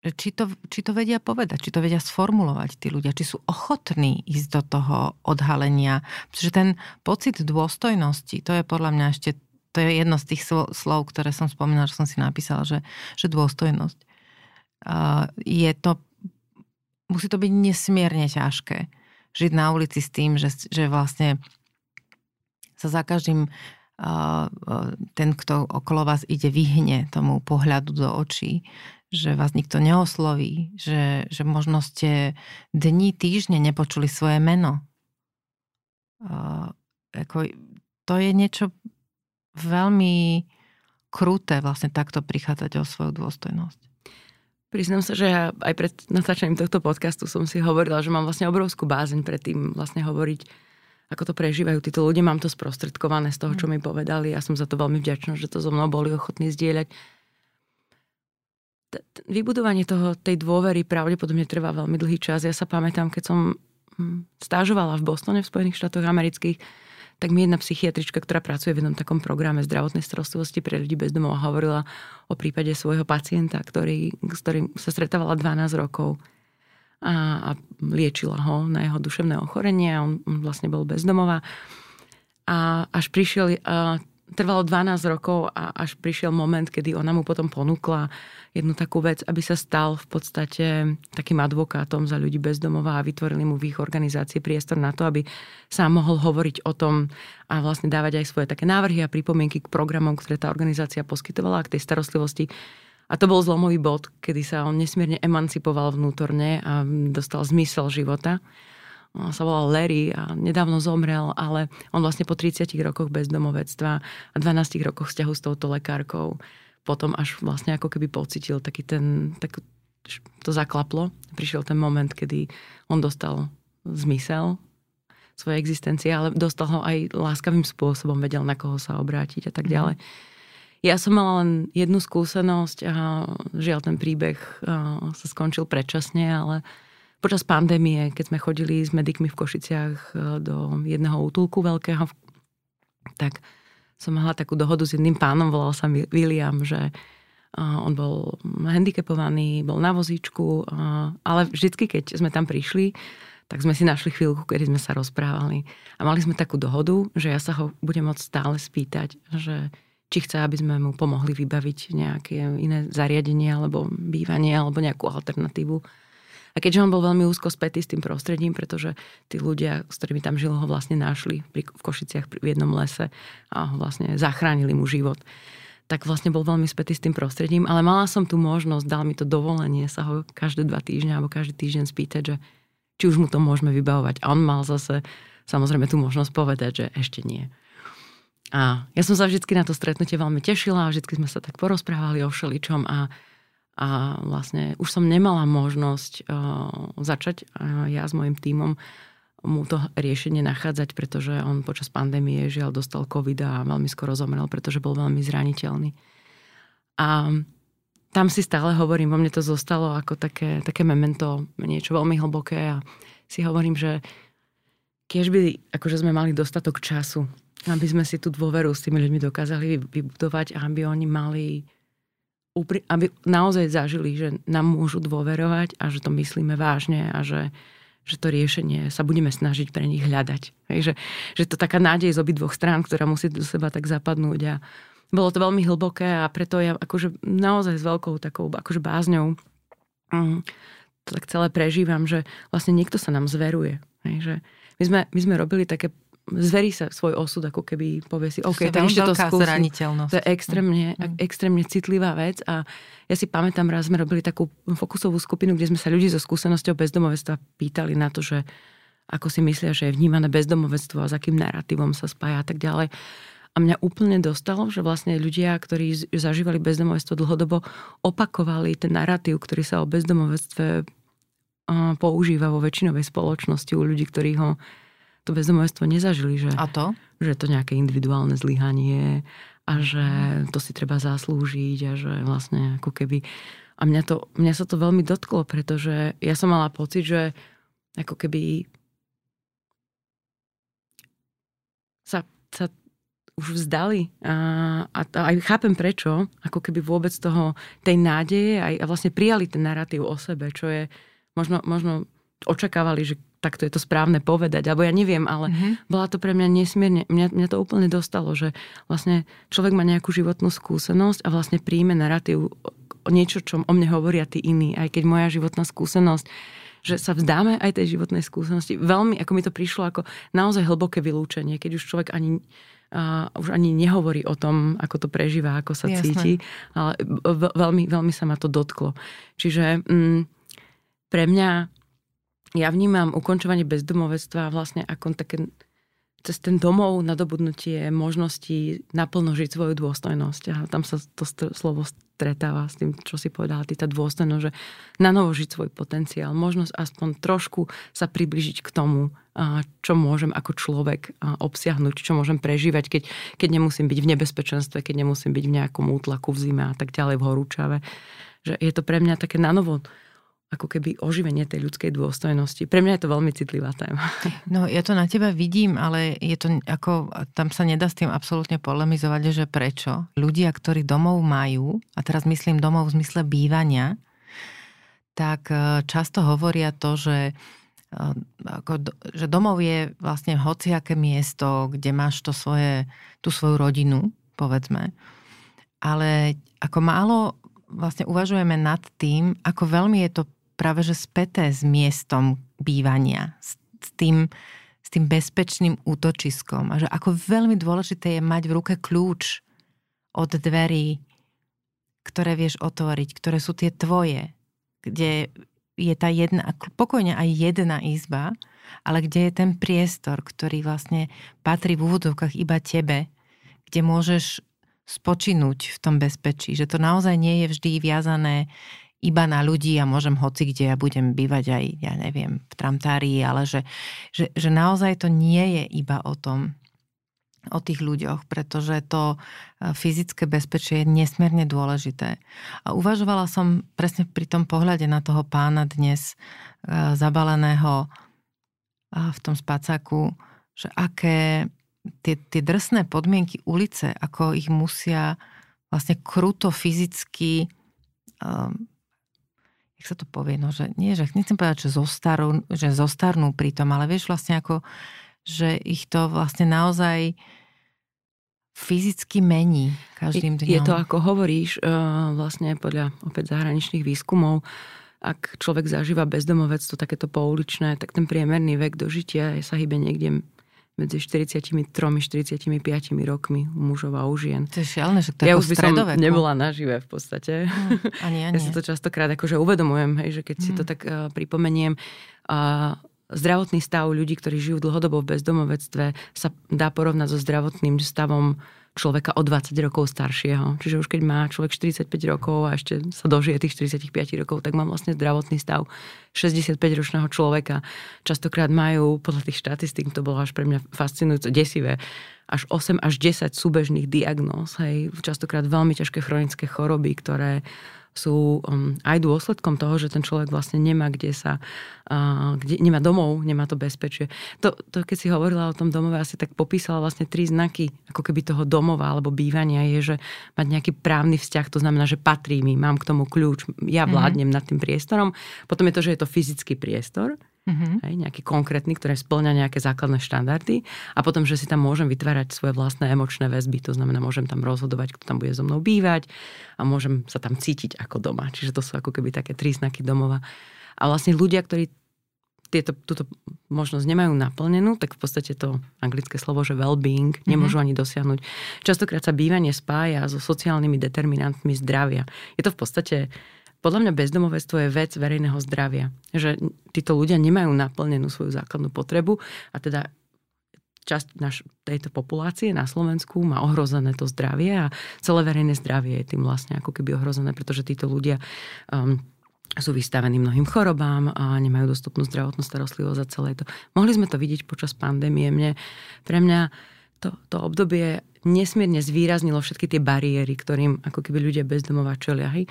či to, či to vedia povedať, či to vedia sformulovať tí ľudia, či sú ochotní ísť do toho odhalenia. Pretože ten pocit dôstojnosti, to je podľa mňa ešte, to je jedno z tých slov, ktoré som spomínala, že som si napísala, že, že dôstojnosť. Je to, musí to byť nesmierne ťažké žiť na ulici s tým, že, že vlastne sa za každým ten, kto okolo vás ide, vyhne tomu pohľadu do očí, že vás nikto neosloví, že, že možno ste dní, týždne nepočuli svoje meno. Uh, ako, to je niečo veľmi kruté vlastne takto prichádzať o svoju dôstojnosť. Priznám sa, že ja aj pred natáčaním tohto podcastu som si hovorila, že mám vlastne obrovskú bázeň pred tým vlastne hovoriť ako to prežívajú títo ľudia. Mám to sprostredkované z toho, čo mi povedali. Ja som za to veľmi vďačná, že to so mnou boli ochotní zdieľať. Vybudovanie toho, tej dôvery pravdepodobne trvá veľmi dlhý čas. Ja sa pamätám, keď som hm, stážovala v Bostone v Spojených štátoch amerických, tak mi jedna psychiatrička, ktorá pracuje v jednom takom programe zdravotnej starostlivosti pre ľudí bez domov, hovorila o prípade svojho pacienta, ktorý, s ktorým sa stretávala 12 rokov a, a liečila ho na jeho duševné ochorenie a on, on vlastne bol bezdomová. A až prišiel a trvalo 12 rokov a až prišiel moment, kedy ona mu potom ponúkla jednu takú vec, aby sa stal v podstate takým advokátom za ľudí bezdomová a vytvorili mu v ich organizácii priestor na to, aby sa mohol hovoriť o tom a vlastne dávať aj svoje také návrhy a pripomienky k programom, ktoré tá organizácia poskytovala k tej starostlivosti. A to bol zlomový bod, kedy sa on nesmierne emancipoval vnútorne a dostal zmysel života on sa volal Larry a nedávno zomrel, ale on vlastne po 30 rokoch bezdomovectva a 12 rokoch vzťahu s touto lekárkou potom až vlastne ako keby pocitil taký ten, tak to zaklaplo. Prišiel ten moment, kedy on dostal zmysel svojej existencie, ale dostal ho aj láskavým spôsobom, vedel na koho sa obrátiť a tak mhm. ďalej. Ja som mala len jednu skúsenosť a žiaľ ten príbeh sa skončil predčasne, ale počas pandémie, keď sme chodili s medikmi v Košiciach do jedného útulku veľkého, tak som mala takú dohodu s jedným pánom, volal sa William, že on bol handicapovaný, bol na vozíčku, ale vždycky, keď sme tam prišli, tak sme si našli chvíľku, kedy sme sa rozprávali. A mali sme takú dohodu, že ja sa ho budem môcť stále spýtať, že či chce, aby sme mu pomohli vybaviť nejaké iné zariadenie alebo bývanie alebo nejakú alternatívu a keďže on bol veľmi úzko spätý s tým prostredím, pretože tí ľudia, s ktorými tam žil, ho vlastne našli v Košiciach v jednom lese a ho vlastne zachránili mu život tak vlastne bol veľmi spätý s tým prostredím, ale mala som tu možnosť, dal mi to dovolenie sa ho každé dva týždne alebo každý týždeň spýtať, že či už mu to môžeme vybavovať. A on mal zase samozrejme tú možnosť povedať, že ešte nie. A ja som sa vždy na to stretnutie veľmi tešila a vždy sme sa tak porozprávali o všeličom a a vlastne už som nemala možnosť uh, začať uh, ja s mojim tímom mu to riešenie nachádzať, pretože on počas pandémie žiaľ dostal COVID a veľmi skoro zomrel, pretože bol veľmi zraniteľný. A tam si stále hovorím, vo mne to zostalo ako také, také memento, niečo veľmi hlboké a si hovorím, že keď by akože sme mali dostatok času, aby sme si tú dôveru s tými ľuďmi dokázali vybudovať a aby oni mali aby naozaj zažili, že nám môžu dôverovať a že to myslíme vážne a že, že to riešenie sa budeme snažiť pre nich hľadať. Hej, že, že to taká nádej z obidvoch strán, ktorá musí do seba tak zapadnúť a bolo to veľmi hlboké a preto ja akože naozaj s veľkou takou akože bázňou mm, to tak celé prežívam, že vlastne niekto sa nám zveruje. Hej, že my sme, my sme robili také zverí sa svoj osud, ako keby povie si, OK, tak ešte to skúsim. To je extrémne, mm. extrémne citlivá vec a ja si pamätám, raz sme robili takú fokusovú skupinu, kde sme sa ľudí so skúsenosťou bezdomovectva pýtali na to, že ako si myslia, že je vnímané bezdomovectvo a s akým narratívom sa spája a tak ďalej. A mňa úplne dostalo, že vlastne ľudia, ktorí zažívali bezdomovectvo dlhodobo, opakovali ten narratív, ktorý sa o bezdomovectve používa vo väčšinovej spoločnosti u ľudí, ktorí ho to bezdomovstvo nezažili, že, a to? že to nejaké individuálne zlyhanie a že to si treba zaslúžiť a že vlastne ako keby... A mňa, to, mňa sa to veľmi dotklo, pretože ja som mala pocit, že ako keby sa, sa už vzdali a, a, a aj chápem prečo, ako keby vôbec toho, tej nádeje aj, a vlastne prijali ten narratív o sebe, čo je možno, možno očakávali, že takto je to správne povedať, alebo ja neviem, ale mm-hmm. bola to pre mňa nesmierne, mňa, mňa to úplne dostalo, že vlastne človek má nejakú životnú skúsenosť a vlastne príjme narratív niečo, čo o mne hovoria tí iní, aj keď moja životná skúsenosť že sa vzdáme aj tej životnej skúsenosti. Veľmi, ako mi to prišlo, ako naozaj hlboké vylúčenie, keď už človek ani uh, už ani nehovorí o tom, ako to prežíva, ako sa Jasne. cíti, ale veľmi, veľmi sa ma to dotklo. Čiže um, pre mňa ja vnímam ukončovanie bezdomovectva vlastne ako také cez ten domov nadobudnutie možnosti naplno žiť svoju dôstojnosť. A tam sa to slovo stretáva s tým, čo si povedala ty, tá dôstojnosť, že na novo žiť svoj potenciál, možnosť aspoň trošku sa približiť k tomu, čo môžem ako človek obsiahnuť, čo môžem prežívať, keď, keď nemusím byť v nebezpečenstve, keď nemusím byť v nejakom útlaku v zime a tak ďalej v horúčave. Že je to pre mňa také na novo ako keby oživenie tej ľudskej dôstojnosti. Pre mňa je to veľmi citlivá téma. No ja to na teba vidím, ale je to ako, tam sa nedá s tým absolútne polemizovať, že prečo. Ľudia, ktorí domov majú, a teraz myslím domov v zmysle bývania, tak e, často hovoria to, že e, ako, že domov je vlastne hociaké miesto, kde máš to svoje, tú svoju rodinu, povedzme. Ale ako málo vlastne uvažujeme nad tým, ako veľmi je to práve že späté s miestom bývania, s, s tým, s tým bezpečným útočiskom. A že ako veľmi dôležité je mať v ruke kľúč od dverí, ktoré vieš otvoriť, ktoré sú tie tvoje, kde je tá jedna, pokojne aj jedna izba, ale kde je ten priestor, ktorý vlastne patrí v úvodovkách iba tebe, kde môžeš spočinúť v tom bezpečí, že to naozaj nie je vždy viazané iba na ľudí a môžem hoci kde ja budem bývať aj, ja neviem, v tramtárii, ale že, že, že naozaj to nie je iba o tom, o tých ľuďoch, pretože to e, fyzické bezpečie je nesmierne dôležité. A uvažovala som presne pri tom pohľade na toho pána dnes e, zabaleného e, v tom spacáku, že aké tie, tie drsné podmienky ulice, ako ich musia vlastne kruto fyzicky jak sa to povie, no, že nie, že nechcem povedať, že, zostarú, že zostarnú pri tom, ale vieš vlastne ako, že ich to vlastne naozaj fyzicky mení každým dňom. Je to, ako hovoríš, uh, vlastne podľa opäť zahraničných výskumov, ak človek zažíva bezdomovectvo, takéto pouličné, tak ten priemerný vek dožitia sa hýbe niekde medzi 43-45 rokmi u mužov a u žien. To je šialené, že to ja už by som nebola nažive v podstate. Hmm, ani, ani. Ja si to častokrát akože uvedomujem, hej, že keď hmm. si to tak uh, pripomeniem, uh, zdravotný stav ľudí, ktorí žijú dlhodobo v bezdomovectve, sa dá porovnať so zdravotným stavom človeka o 20 rokov staršieho. Čiže už keď má človek 45 rokov a ešte sa dožije tých 45 rokov, tak má vlastne zdravotný stav 65-ročného človeka. Častokrát majú, podľa tých štatistík, to bolo až pre mňa fascinujúce, desivé, až 8 až 10 súbežných diagnóz. Hej. Častokrát veľmi ťažké chronické choroby, ktoré sú um, aj dôsledkom toho, že ten človek vlastne nemá kde sa, uh, kde, nemá domov, nemá to bezpečie. To, to, keď si hovorila o tom domove, asi tak popísala vlastne tri znaky, ako keby toho domova alebo bývania je, že mať nejaký právny vzťah, to znamená, že patrí mi, mám k tomu kľúč, ja mhm. vládnem mm-hmm. nad tým priestorom. Potom je to, že je to fyzický priestor, Mm-hmm. Hej, nejaký konkrétny, ktoré splňa nejaké základné štandardy a potom, že si tam môžem vytvárať svoje vlastné emočné väzby, to znamená, môžem tam rozhodovať, kto tam bude so mnou bývať a môžem sa tam cítiť ako doma. Čiže to sú ako keby také tri znaky domova. A vlastne ľudia, ktorí tieto, túto možnosť nemajú naplnenú, tak v podstate to anglické slovo, že well-being, mhm. nemôžu mm-hmm. ani dosiahnuť. Častokrát sa bývanie spája so sociálnymi determinantmi zdravia. Je to v podstate podľa mňa bezdomovectvo je vec verejného zdravia. Že títo ľudia nemajú naplnenú svoju základnú potrebu a teda časť naš, tejto populácie na Slovensku má ohrozené to zdravie a celé verejné zdravie je tým vlastne ako keby ohrozené, pretože títo ľudia um, sú vystavení mnohým chorobám a nemajú dostupnú zdravotnú starostlivosť za celé to. Mohli sme to vidieť počas pandémie. Mne, pre mňa to, to obdobie nesmierne zvýraznilo všetky tie bariéry, ktorým ako keby ľudia bezdomová čelia. Hej.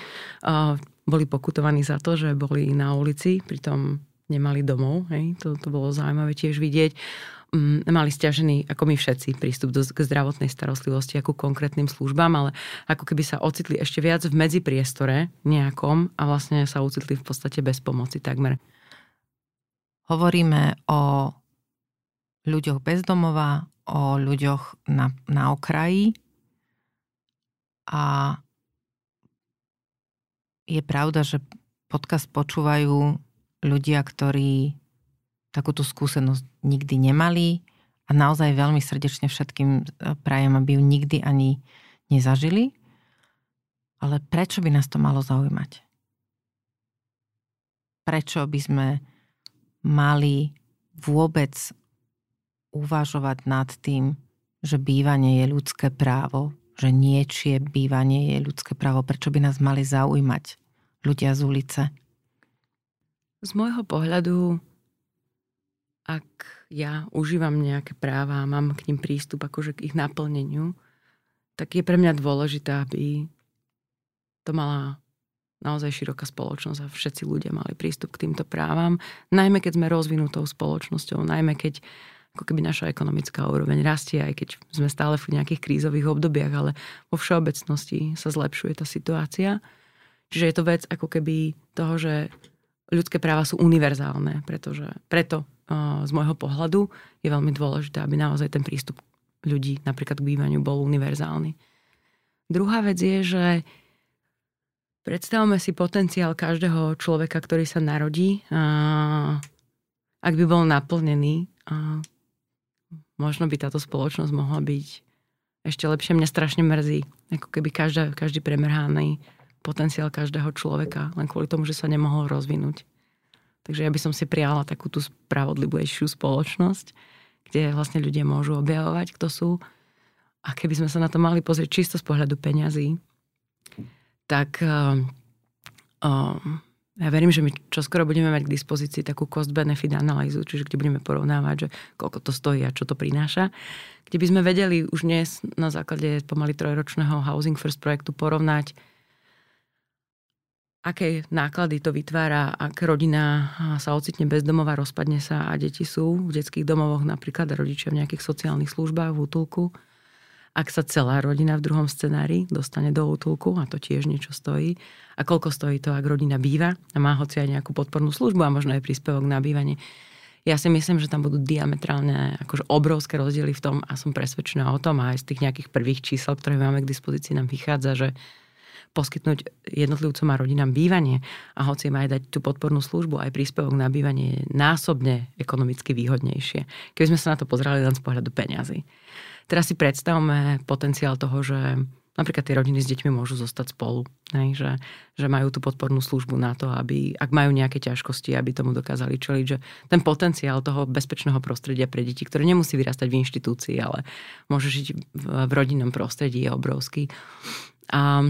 Boli pokutovaní za to, že boli na ulici, pritom nemali domov. Hej. To, to bolo zaujímavé tiež vidieť. Um, mali stiažený, ako my všetci, prístup do, k zdravotnej starostlivosti, ako konkrétnym službám, ale ako keby sa ocitli ešte viac v medzipriestore nejakom a vlastne sa ocitli v podstate bez pomoci takmer. Hovoríme o ľuďoch bezdomova, o ľuďoch na, na okraji a je pravda, že podcast počúvajú ľudia, ktorí takúto skúsenosť nikdy nemali a naozaj veľmi srdečne všetkým e, prajem, aby ju nikdy ani nezažili. Ale prečo by nás to malo zaujímať? Prečo by sme mali vôbec uvažovať nad tým, že bývanie je ľudské právo, že niečie bývanie je ľudské právo. Prečo by nás mali zaujímať ľudia z ulice? Z môjho pohľadu, ak ja užívam nejaké práva a mám k ním prístup akože k ich naplneniu, tak je pre mňa dôležité, aby to mala naozaj široká spoločnosť a všetci ľudia mali prístup k týmto právam, najmä keď sme rozvinutou spoločnosťou, najmä keď ako keby naša ekonomická úroveň rastie, aj keď sme stále v nejakých krízových obdobiach, ale vo všeobecnosti sa zlepšuje tá situácia. Čiže je to vec ako keby toho, že ľudské práva sú univerzálne, pretože preto z môjho pohľadu je veľmi dôležité, aby naozaj ten prístup ľudí napríklad k bývaniu bol univerzálny. Druhá vec je, že predstavme si potenciál každého človeka, ktorý sa narodí. A ak by bol naplnený, a možno by táto spoločnosť mohla byť ešte lepšie. Mňa strašne mrzí, ako keby každá, každý premrhaný potenciál každého človeka, len kvôli tomu, že sa nemohol rozvinúť. Takže ja by som si prijala takú tú spravodlivejšiu spoločnosť, kde vlastne ľudia môžu objavovať, kto sú. A keby sme sa na to mali pozrieť čisto z pohľadu peňazí, tak um, ja verím, že my čoskoro budeme mať k dispozícii takú cost-benefit analýzu, čiže kde budeme porovnávať, že koľko to stojí a čo to prináša. Kde by sme vedeli už dnes na základe pomaly trojročného Housing First projektu porovnať aké náklady to vytvára, ak rodina sa ocitne bezdomová, rozpadne sa a deti sú v detských domovoch napríklad rodičia v nejakých sociálnych službách v útulku. Ak sa celá rodina v druhom scenári dostane do útulku a to tiež niečo stojí. A koľko stojí to, ak rodina býva a má hoci aj nejakú podpornú službu a možno aj príspevok na bývanie. Ja si myslím, že tam budú diametrálne akože obrovské rozdiely v tom a som presvedčená o tom a aj z tých nejakých prvých čísel, ktoré máme k dispozícii, nám vychádza, že poskytnúť jednotlivcom a rodinám bývanie a hoci im aj dať tú podpornú službu, aj príspevok na bývanie je násobne ekonomicky výhodnejšie, keby sme sa na to pozerali len z pohľadu peňazí. Teraz si predstavme potenciál toho, že napríklad tie rodiny s deťmi môžu zostať spolu, ne? Že, že majú tú podpornú službu na to, aby, ak majú nejaké ťažkosti, aby tomu dokázali čeliť, že ten potenciál toho bezpečného prostredia pre deti, ktoré nemusí vyrastať v inštitúcii, ale môže žiť v, v rodinnom prostredí, je obrovský. A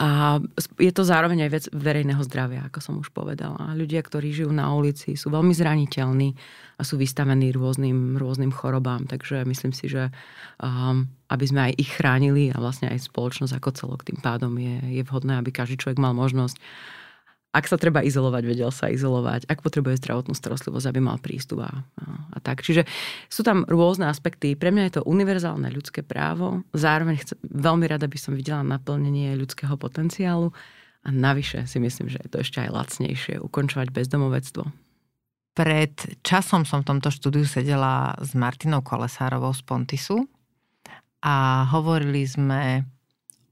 a je to zároveň aj vec verejného zdravia, ako som už povedala. Ľudia, ktorí žijú na ulici, sú veľmi zraniteľní a sú vystavení rôznym, rôznym chorobám. Takže myslím si, že um, aby sme aj ich chránili a vlastne aj spoločnosť ako celok tým pádom je, je vhodné, aby každý človek mal možnosť ak sa treba izolovať, vedel sa izolovať, ak potrebuje zdravotnú starostlivosť, aby mal prístup a, a tak. Čiže sú tam rôzne aspekty. Pre mňa je to univerzálne ľudské právo. Zároveň chcem, veľmi rada by som videla naplnenie ľudského potenciálu a navyše si myslím, že je to ešte aj lacnejšie ukončovať bezdomovectvo. Pred časom som v tomto štúdiu sedela s Martinou Kolesárovou z Pontisu a hovorili sme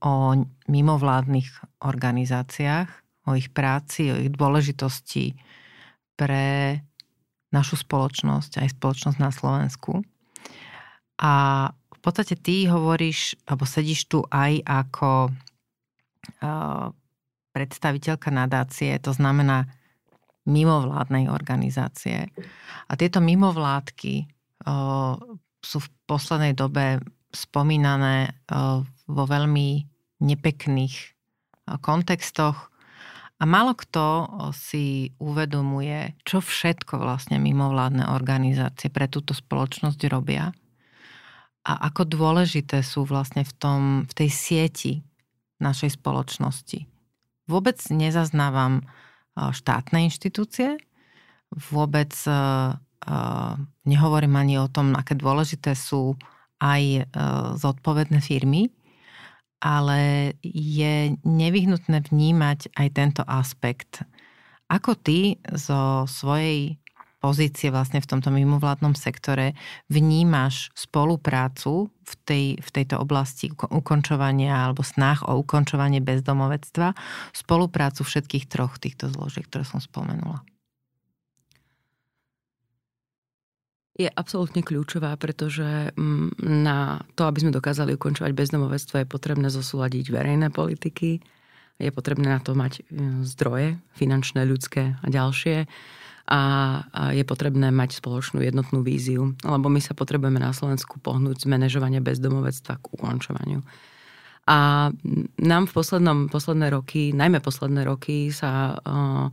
o mimovládnych organizáciách o ich práci, o ich dôležitosti pre našu spoločnosť, aj spoločnosť na Slovensku. A v podstate ty hovoríš, alebo sedíš tu aj ako predstaviteľka nadácie, to znamená mimovládnej organizácie. A tieto mimovládky sú v poslednej dobe spomínané vo veľmi nepekných kontextoch, a málo kto si uvedomuje, čo všetko vlastne mimovládne organizácie pre túto spoločnosť robia a ako dôležité sú vlastne v, tom, v tej sieti našej spoločnosti. Vôbec nezaznávam štátne inštitúcie, vôbec nehovorím ani o tom, aké dôležité sú aj zodpovedné firmy, ale je nevyhnutné vnímať aj tento aspekt. Ako ty zo svojej pozície vlastne v tomto mimovládnom sektore vnímaš spoluprácu v, tej, v tejto oblasti ukončovania alebo snách o ukončovanie bezdomovectva, spoluprácu všetkých troch týchto zložiek, ktoré som spomenula? Je absolútne kľúčová, pretože mm, na to, aby sme dokázali ukončovať bezdomovectvo, je potrebné zosúľadiť verejné politiky, je potrebné na to mať e, zdroje, finančné, ľudské a ďalšie. A, je potrebné mať spoločnú jednotnú víziu, lebo my sa potrebujeme na Slovensku pohnúť z manažovania bezdomovectva k ukončovaniu. A nám v poslednom, posledné roky, najmä posledné roky sa uh,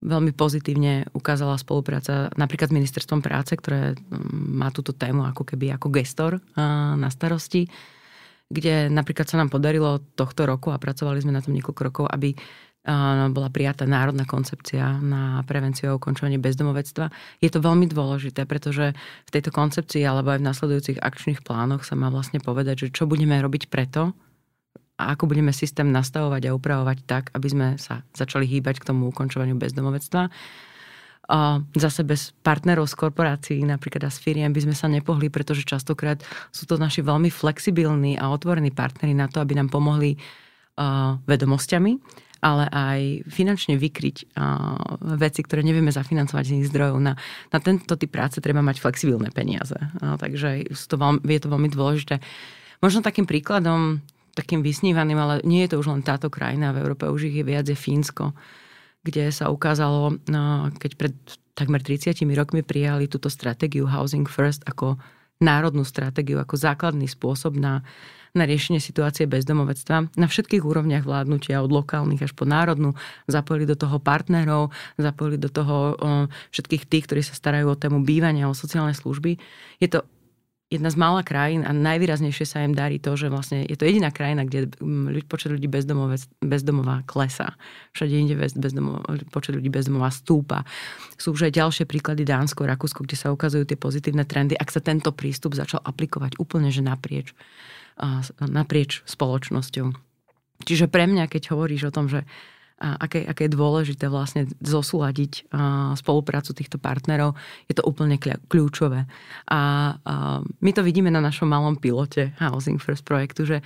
veľmi pozitívne ukázala spolupráca napríklad s Ministerstvom práce, ktoré mm, má túto tému ako keby ako gestor na starosti, kde napríklad sa nám podarilo tohto roku a pracovali sme na tom niekoľko rokov, aby bola prijatá národná koncepcia na prevenciu a ukončovanie bezdomovectva. Je to veľmi dôležité, pretože v tejto koncepcii alebo aj v nasledujúcich akčných plánoch sa má vlastne povedať, že čo budeme robiť preto, a ako budeme systém nastavovať a upravovať tak, aby sme sa začali hýbať k tomu ukončovaniu bezdomovectva. zase bez partnerov z korporácií, napríklad a z firiem, by sme sa nepohli, pretože častokrát sú to naši veľmi flexibilní a otvorení partnery na to, aby nám pomohli vedomosťami, ale aj finančne vykryť veci, ktoré nevieme zafinancovať z iných zdrojov. Na, na tento typ práce treba mať flexibilné peniaze. Takže to veľmi, je to veľmi dôležité. Možno takým príkladom, takým vysnívaným, ale nie je to už len táto krajina, v Európe už ich je viac, je Fínsko kde sa ukázalo, no, keď pred takmer 30 rokmi prijali túto stratégiu Housing First ako národnú stratégiu, ako základný spôsob na, na riešenie situácie bezdomovectva na všetkých úrovniach vládnutia, od lokálnych až po národnú. Zapojili do toho partnerov, zapojili do toho všetkých tých, ktorí sa starajú o tému bývania, o sociálne služby. Je to jedna z mála krajín a najvýraznejšie sa im darí to, že vlastne je to jediná krajina, kde mm, počet ľudí bezdomová klesá. Všade inde bezdomov, počet ľudí bezdomová stúpa. Sú už aj ďalšie príklady Dánsko, Rakúsko, kde sa ukazujú tie pozitívne trendy. Ak sa tento prístup začal aplikovať úplne, že naprieč, naprieč spoločnosťou. Čiže pre mňa, keď hovoríš o tom, že aké, aké je dôležité vlastne zosúľadiť spoluprácu týchto partnerov, je to úplne kľúčové. A, my to vidíme na našom malom pilote Housing First projektu, že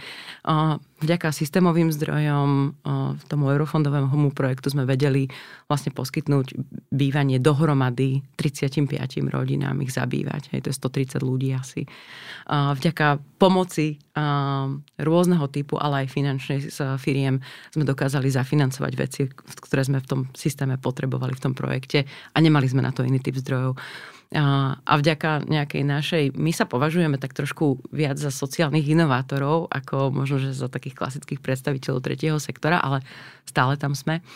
vďaka systémovým zdrojom tomu eurofondovému projektu sme vedeli vlastne poskytnúť bývanie dohromady 35 rodinám ich zabývať. Hej, to je 130 ľudí asi. Vďaka pomoci rôzneho typu, ale aj finančnej firiem sme dokázali zafinancovať veci, ktoré sme v tom systéme potrebovali v tom projekte a nemali sme na to iný typ zdrojov a vďaka nejakej našej, my sa považujeme tak trošku viac za sociálnych inovátorov, ako možno, že za takých klasických predstaviteľov tretieho sektora, ale stále tam sme.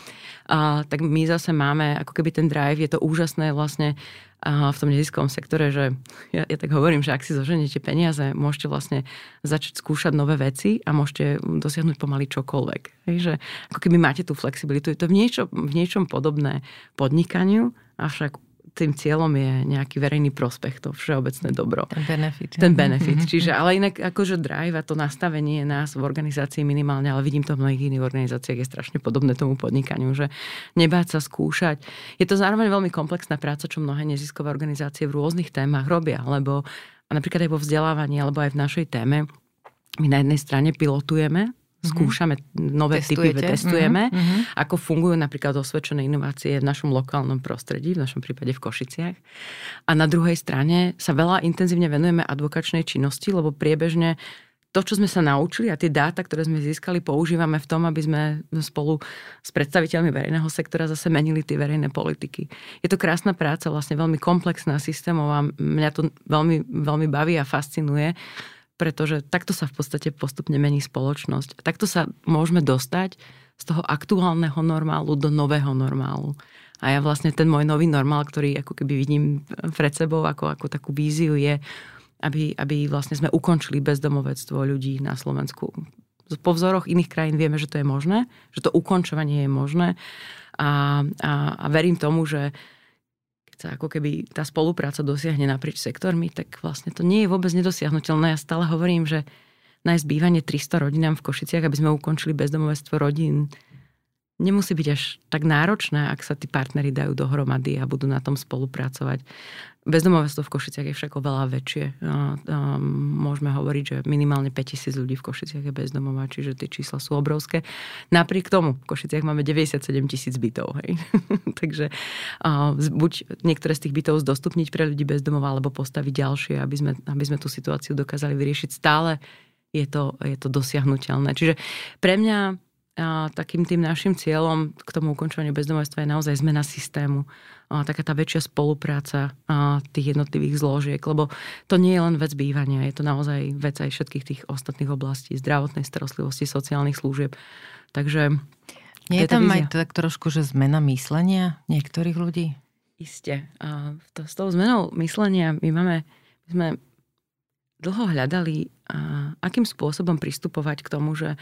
A, tak my zase máme ako keby ten drive, je to úžasné vlastne a v tom neziskovom sektore, že ja, ja tak hovorím, že ak si zoženiete peniaze, môžete vlastne začať skúšať nové veci a môžete dosiahnuť pomaly čokoľvek. Hej, ako keby máte tú flexibilitu. Je to v, niečo, v niečom podobné podnikaniu, avšak tým cieľom je nejaký verejný prospech, to všeobecné dobro. Ten benefit. Ten benefit. Čiže, ale inak akože drive a to nastavenie nás v organizácii minimálne, ale vidím to v mnohých iných organizáciách, je strašne podobné tomu podnikaniu, že nebáť sa skúšať. Je to zároveň veľmi komplexná práca, čo mnohé neziskové organizácie v rôznych témach robia, lebo a napríklad aj vo vzdelávaní alebo aj v našej téme my na jednej strane pilotujeme. Skúšame nové Testujete. typy, testujeme, mm-hmm. ako fungujú napríklad osvedčené inovácie v našom lokálnom prostredí, v našom prípade v Košiciach. A na druhej strane sa veľa intenzívne venujeme advokačnej činnosti, lebo priebežne to, čo sme sa naučili a tie dáta, ktoré sme získali, používame v tom, aby sme spolu s predstaviteľmi verejného sektora zase menili tie verejné politiky. Je to krásna práca, vlastne veľmi komplexná, systémová. Mňa to veľmi, veľmi baví a fascinuje pretože takto sa v podstate postupne mení spoločnosť. Takto sa môžeme dostať z toho aktuálneho normálu do nového normálu. A ja vlastne ten môj nový normál, ktorý ako keby vidím pred sebou ako, ako takú víziu je, aby, aby vlastne sme ukončili bezdomovectvo ľudí na Slovensku. Po vzoroch iných krajín vieme, že to je možné, že to ukončovanie je možné a, a, a verím tomu, že sa ako keby tá spolupráca dosiahne naprieč sektormi, tak vlastne to nie je vôbec nedosiahnutelné. Ja stále hovorím, že nájsť bývanie 300 rodinám v Košiciach, aby sme ukončili bezdomovectvo rodín, nemusí byť až tak náročné, ak sa tí partnery dajú dohromady a budú na tom spolupracovať. Bezdomovectvo v Košiciach je však oveľa väčšie. Môžeme hovoriť, že minimálne 5000 ľudí v Košiciach je bezdomová, čiže tie čísla sú obrovské. Napriek tomu v Košiciach máme 97 tisíc bytov. Hej. Takže buď niektoré z tých bytov zdostupniť pre ľudí bezdomová, alebo postaviť ďalšie, aby sme, aby sme tú situáciu dokázali vyriešiť. Stále je to, je to dosiahnutelné. Čiže pre mňa a takým tým našim cieľom k tomu ukončovaniu bezdomovstva je naozaj zmena systému. A taká tá väčšia spolupráca a tých jednotlivých zložiek, lebo to nie je len vec bývania, je to naozaj vec aj všetkých tých ostatných oblastí, zdravotnej starostlivosti, sociálnych služieb. Takže nie je tam aj tak trošku, že zmena myslenia niektorých ľudí? Isté. A to, s tou zmenou myslenia my máme, my sme dlho hľadali, a akým spôsobom pristupovať k tomu, že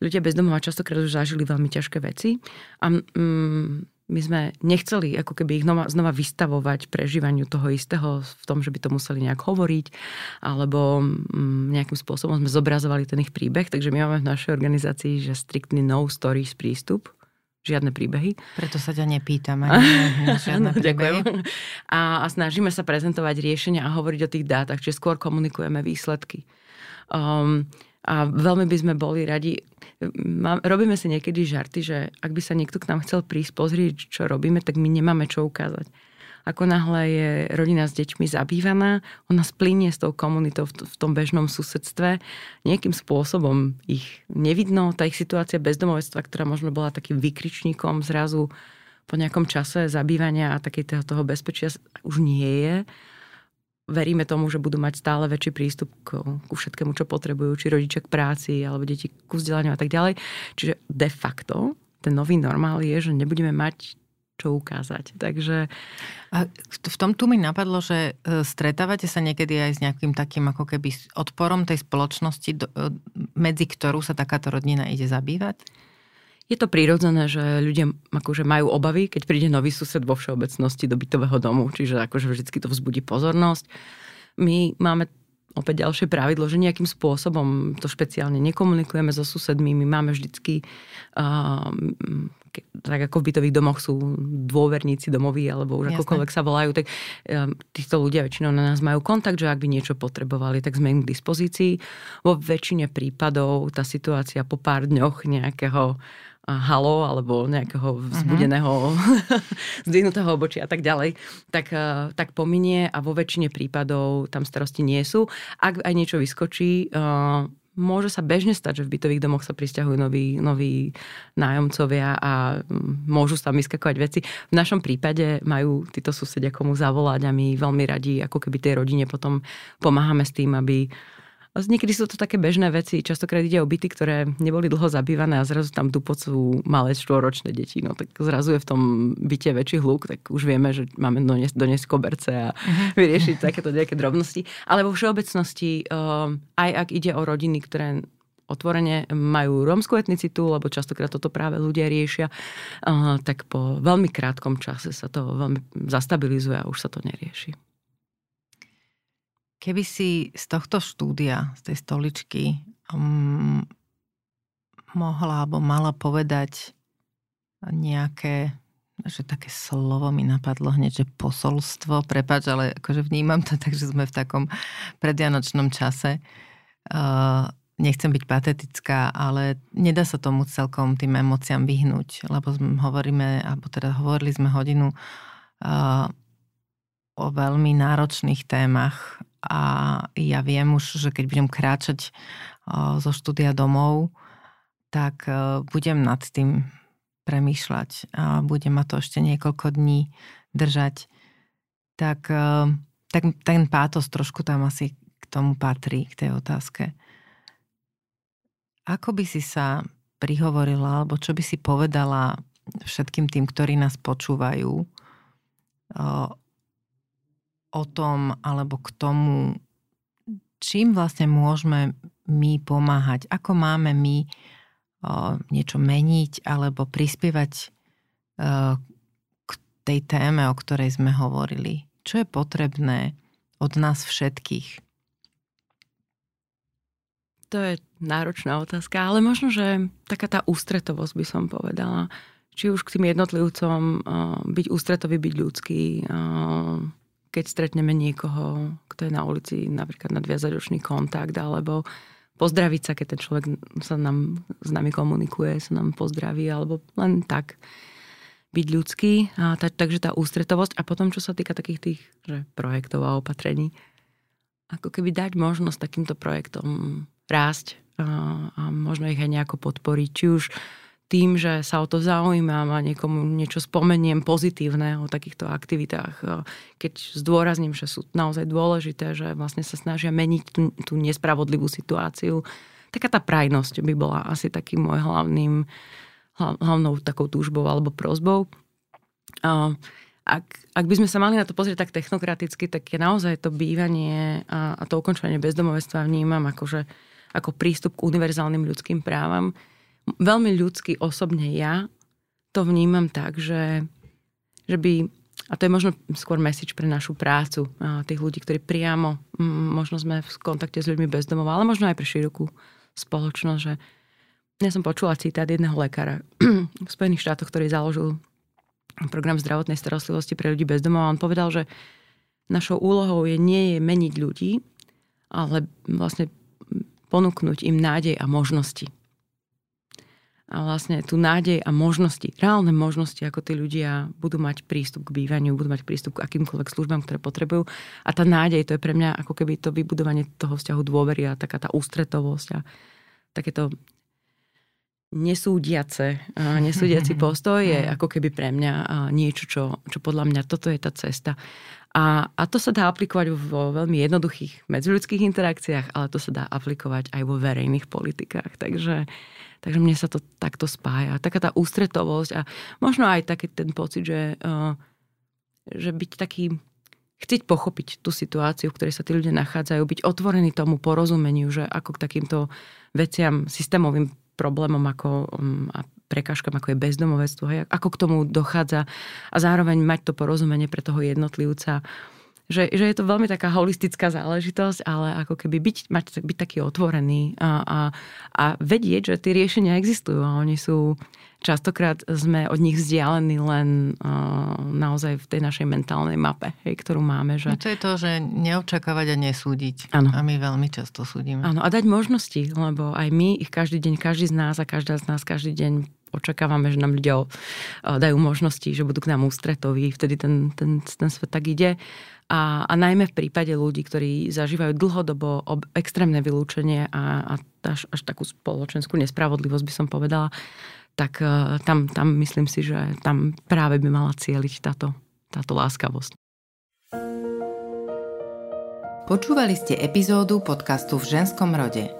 ľudia bez domova častokrát už zažili veľmi ťažké veci a mm, my sme nechceli ako keby ich znova, znova vystavovať prežívaniu toho istého v tom, že by to museli nejak hovoriť alebo mm, nejakým spôsobom sme zobrazovali ten ich príbeh, takže my máme v našej organizácii, že striktný no stories prístup žiadne príbehy. Preto sa ťa nepýtam ani žiadne príbehy. A, a snažíme sa prezentovať riešenia a hovoriť o tých dátach, čiže skôr komunikujeme výsledky. Um, a veľmi by sme boli radi, robíme si niekedy žarty, že ak by sa niekto k nám chcel prísť pozrieť, čo robíme, tak my nemáme čo ukázať ako náhle je rodina s deťmi zabývaná, ona splínie s tou komunitou v tom bežnom susedstve. Nejakým spôsobom ich nevidno. Tá ich situácia bezdomovectva, ktorá možno bola takým vykričníkom zrazu po nejakom čase zabývania a takej toho bezpečia už nie je. Veríme tomu, že budú mať stále väčší prístup ku, ku všetkému, čo potrebujú, či rodičia k práci, alebo deti ku vzdelaniu a tak ďalej. Čiže de facto ten nový normál je, že nebudeme mať čo ukázať. Takže... A v tom tu mi napadlo, že e, stretávate sa niekedy aj s nejakým takým ako keby odporom tej spoločnosti, e, medzi ktorú sa takáto rodina ide zabývať? Je to prirodzené, že ľudia akože majú obavy, keď príde nový sused vo všeobecnosti do bytového domu, čiže akože vždy to vzbudí pozornosť. My máme opäť ďalšie pravidlo, že nejakým spôsobom to špeciálne nekomunikujeme so susedmi. My máme vždycky, uh, tak ako v bytových domoch sú dôverníci domoví, alebo už Jasne. akokoľvek sa volajú, tak uh, títo ľudia väčšinou na nás majú kontakt, že ak by niečo potrebovali, tak sme im k dispozícii. Vo väčšine prípadov tá situácia po pár dňoch nejakého halo alebo nejakého vzbudeného uh-huh. zdvihnutého obočia a tak ďalej, tak, eh, tak pominie a vo väčšine prípadov tam starosti nie sú. Ak aj niečo vyskočí, eh, môže sa bežne stať, že v bytových domoch sa pristahujú noví, noví nájomcovia a mm, môžu sa tam vyskakovať veci. V našom prípade majú títo susedia komu zavolať a my veľmi radi, ako keby tej rodine potom pomáhame s tým, aby Niekedy sú to také bežné veci, častokrát ide o byty, ktoré neboli dlho zabývané a zrazu tam dupocú malé štvoročné deti. No tak zrazu je v tom byte väčší hluk, tak už vieme, že máme doniesť, doniesť koberce a uh-huh. vyriešiť takéto nejaké drobnosti. Ale vo všeobecnosti, uh, aj ak ide o rodiny, ktoré otvorene majú rómskú etnicitu, lebo častokrát toto práve ľudia riešia, uh, tak po veľmi krátkom čase sa to veľmi zastabilizuje a už sa to nerieši. Keby si z tohto štúdia, z tej stoličky, um, mohla alebo mala povedať nejaké, že také slovo mi napadlo hneď, že posolstvo, prepač, ale akože vnímam to tak, že sme v takom predvianočnom čase. Uh, nechcem byť patetická, ale nedá sa tomu celkom tým emóciám vyhnúť, lebo sme hovoríme, alebo teda hovorili sme hodinu uh, o veľmi náročných témach a ja viem už, že keď budem kráčať zo štúdia domov, tak budem nad tým premýšľať a bude ma to ešte niekoľko dní držať. Tak, tak ten pátos trošku tam asi k tomu patrí, k tej otázke. Ako by si sa prihovorila, alebo čo by si povedala všetkým tým, ktorí nás počúvajú o tom alebo k tomu, čím vlastne môžeme my pomáhať, ako máme my o, niečo meniť alebo prispievať o, k tej téme, o ktorej sme hovorili. Čo je potrebné od nás všetkých? To je náročná otázka, ale možno, že taká tá ústretovosť by som povedala. Či už k tým jednotlivcom byť ústretový, byť ľudský, keď stretneme niekoho, kto je na ulici, napríklad nadviazať očný kontakt, alebo pozdraviť sa, keď ten človek sa nám, s nami komunikuje, sa nám pozdraví, alebo len tak byť ľudský. A ta, takže tá ústretovosť. A potom, čo sa týka takých tých že projektov a opatrení, ako keby dať možnosť takýmto projektom rásť a, a možno ich aj nejako podporiť. Či už tým, že sa o to zaujímam a niekomu niečo spomeniem pozitívne o takýchto aktivitách, keď zdôrazním, že sú naozaj dôležité, že vlastne sa snažia meniť tú, tú nespravodlivú situáciu. Taká tá prajnosť by bola asi takým môj hlavným, hlavnou takou túžbou alebo prozbou. Ak, ak by sme sa mali na to pozrieť tak technokraticky, tak je naozaj to bývanie a, a to ukončovanie bezdomovectva vnímam akože, ako prístup k univerzálnym ľudským právam, veľmi ľudsky osobne ja to vnímam tak, že, že by, a to je možno skôr message pre našu prácu, tých ľudí, ktorí priamo, možno sme v kontakte s ľuďmi bez domova, ale možno aj pre širokú spoločnosť, že ja som počula citát jedného lekára v Spojených štátoch, ktorý založil program zdravotnej starostlivosti pre ľudí bez domova. On povedal, že našou úlohou je nie je meniť ľudí, ale vlastne ponúknuť im nádej a možnosti. A vlastne tú nádej a možnosti, reálne možnosti, ako tí ľudia budú mať prístup k bývaniu, budú mať prístup k akýmkoľvek službám, ktoré potrebujú. A tá nádej, to je pre mňa ako keby to vybudovanie toho vzťahu dôvery a taká tá ústretovosť a takéto nesúdiace, nesúdiaci postoj je ako keby pre mňa niečo, čo, čo podľa mňa toto je tá cesta. A, a to sa dá aplikovať vo veľmi jednoduchých medziľudských interakciách, ale to sa dá aplikovať aj vo verejných politikách. Takže, takže mne sa to takto spája. Taká tá ústretovosť a možno aj taký ten pocit, že, uh, že byť taký chcieť pochopiť tú situáciu, v ktorej sa tí ľudia nachádzajú, byť otvorený tomu porozumeniu, že ako k takýmto veciam, systémovým problémom ako, um, a prekážkam, ako je bezdomovectvo, hej, ako k tomu dochádza a zároveň mať to porozumenie pre toho jednotlivca. Že, že je to veľmi taká holistická záležitosť, ale ako keby byť, mať, byť taký otvorený a, a, a vedieť, že tie riešenia existujú a oni sú, častokrát sme od nich vzdialení len uh, naozaj v tej našej mentálnej mape, hej, ktorú máme. Že... No to je to, že neočakávať a nesúdiť. Ano. A my veľmi často súdime. Áno, a dať možnosti, lebo aj my ich každý deň, každý z nás a každá z nás každý deň očakávame, že nám ľudia dajú možnosti, že budú k nám ústretoví, vtedy ten, ten, ten svet tak ide. A, a najmä v prípade ľudí, ktorí zažívajú dlhodobo ob, extrémne vylúčenie a, a až, až takú spoločenskú nespravodlivosť by som povedala, tak uh, tam, tam myslím si, že tam práve by mala cieliť táto, táto láskavosť. Počúvali ste epizódu podcastu v ženskom rode.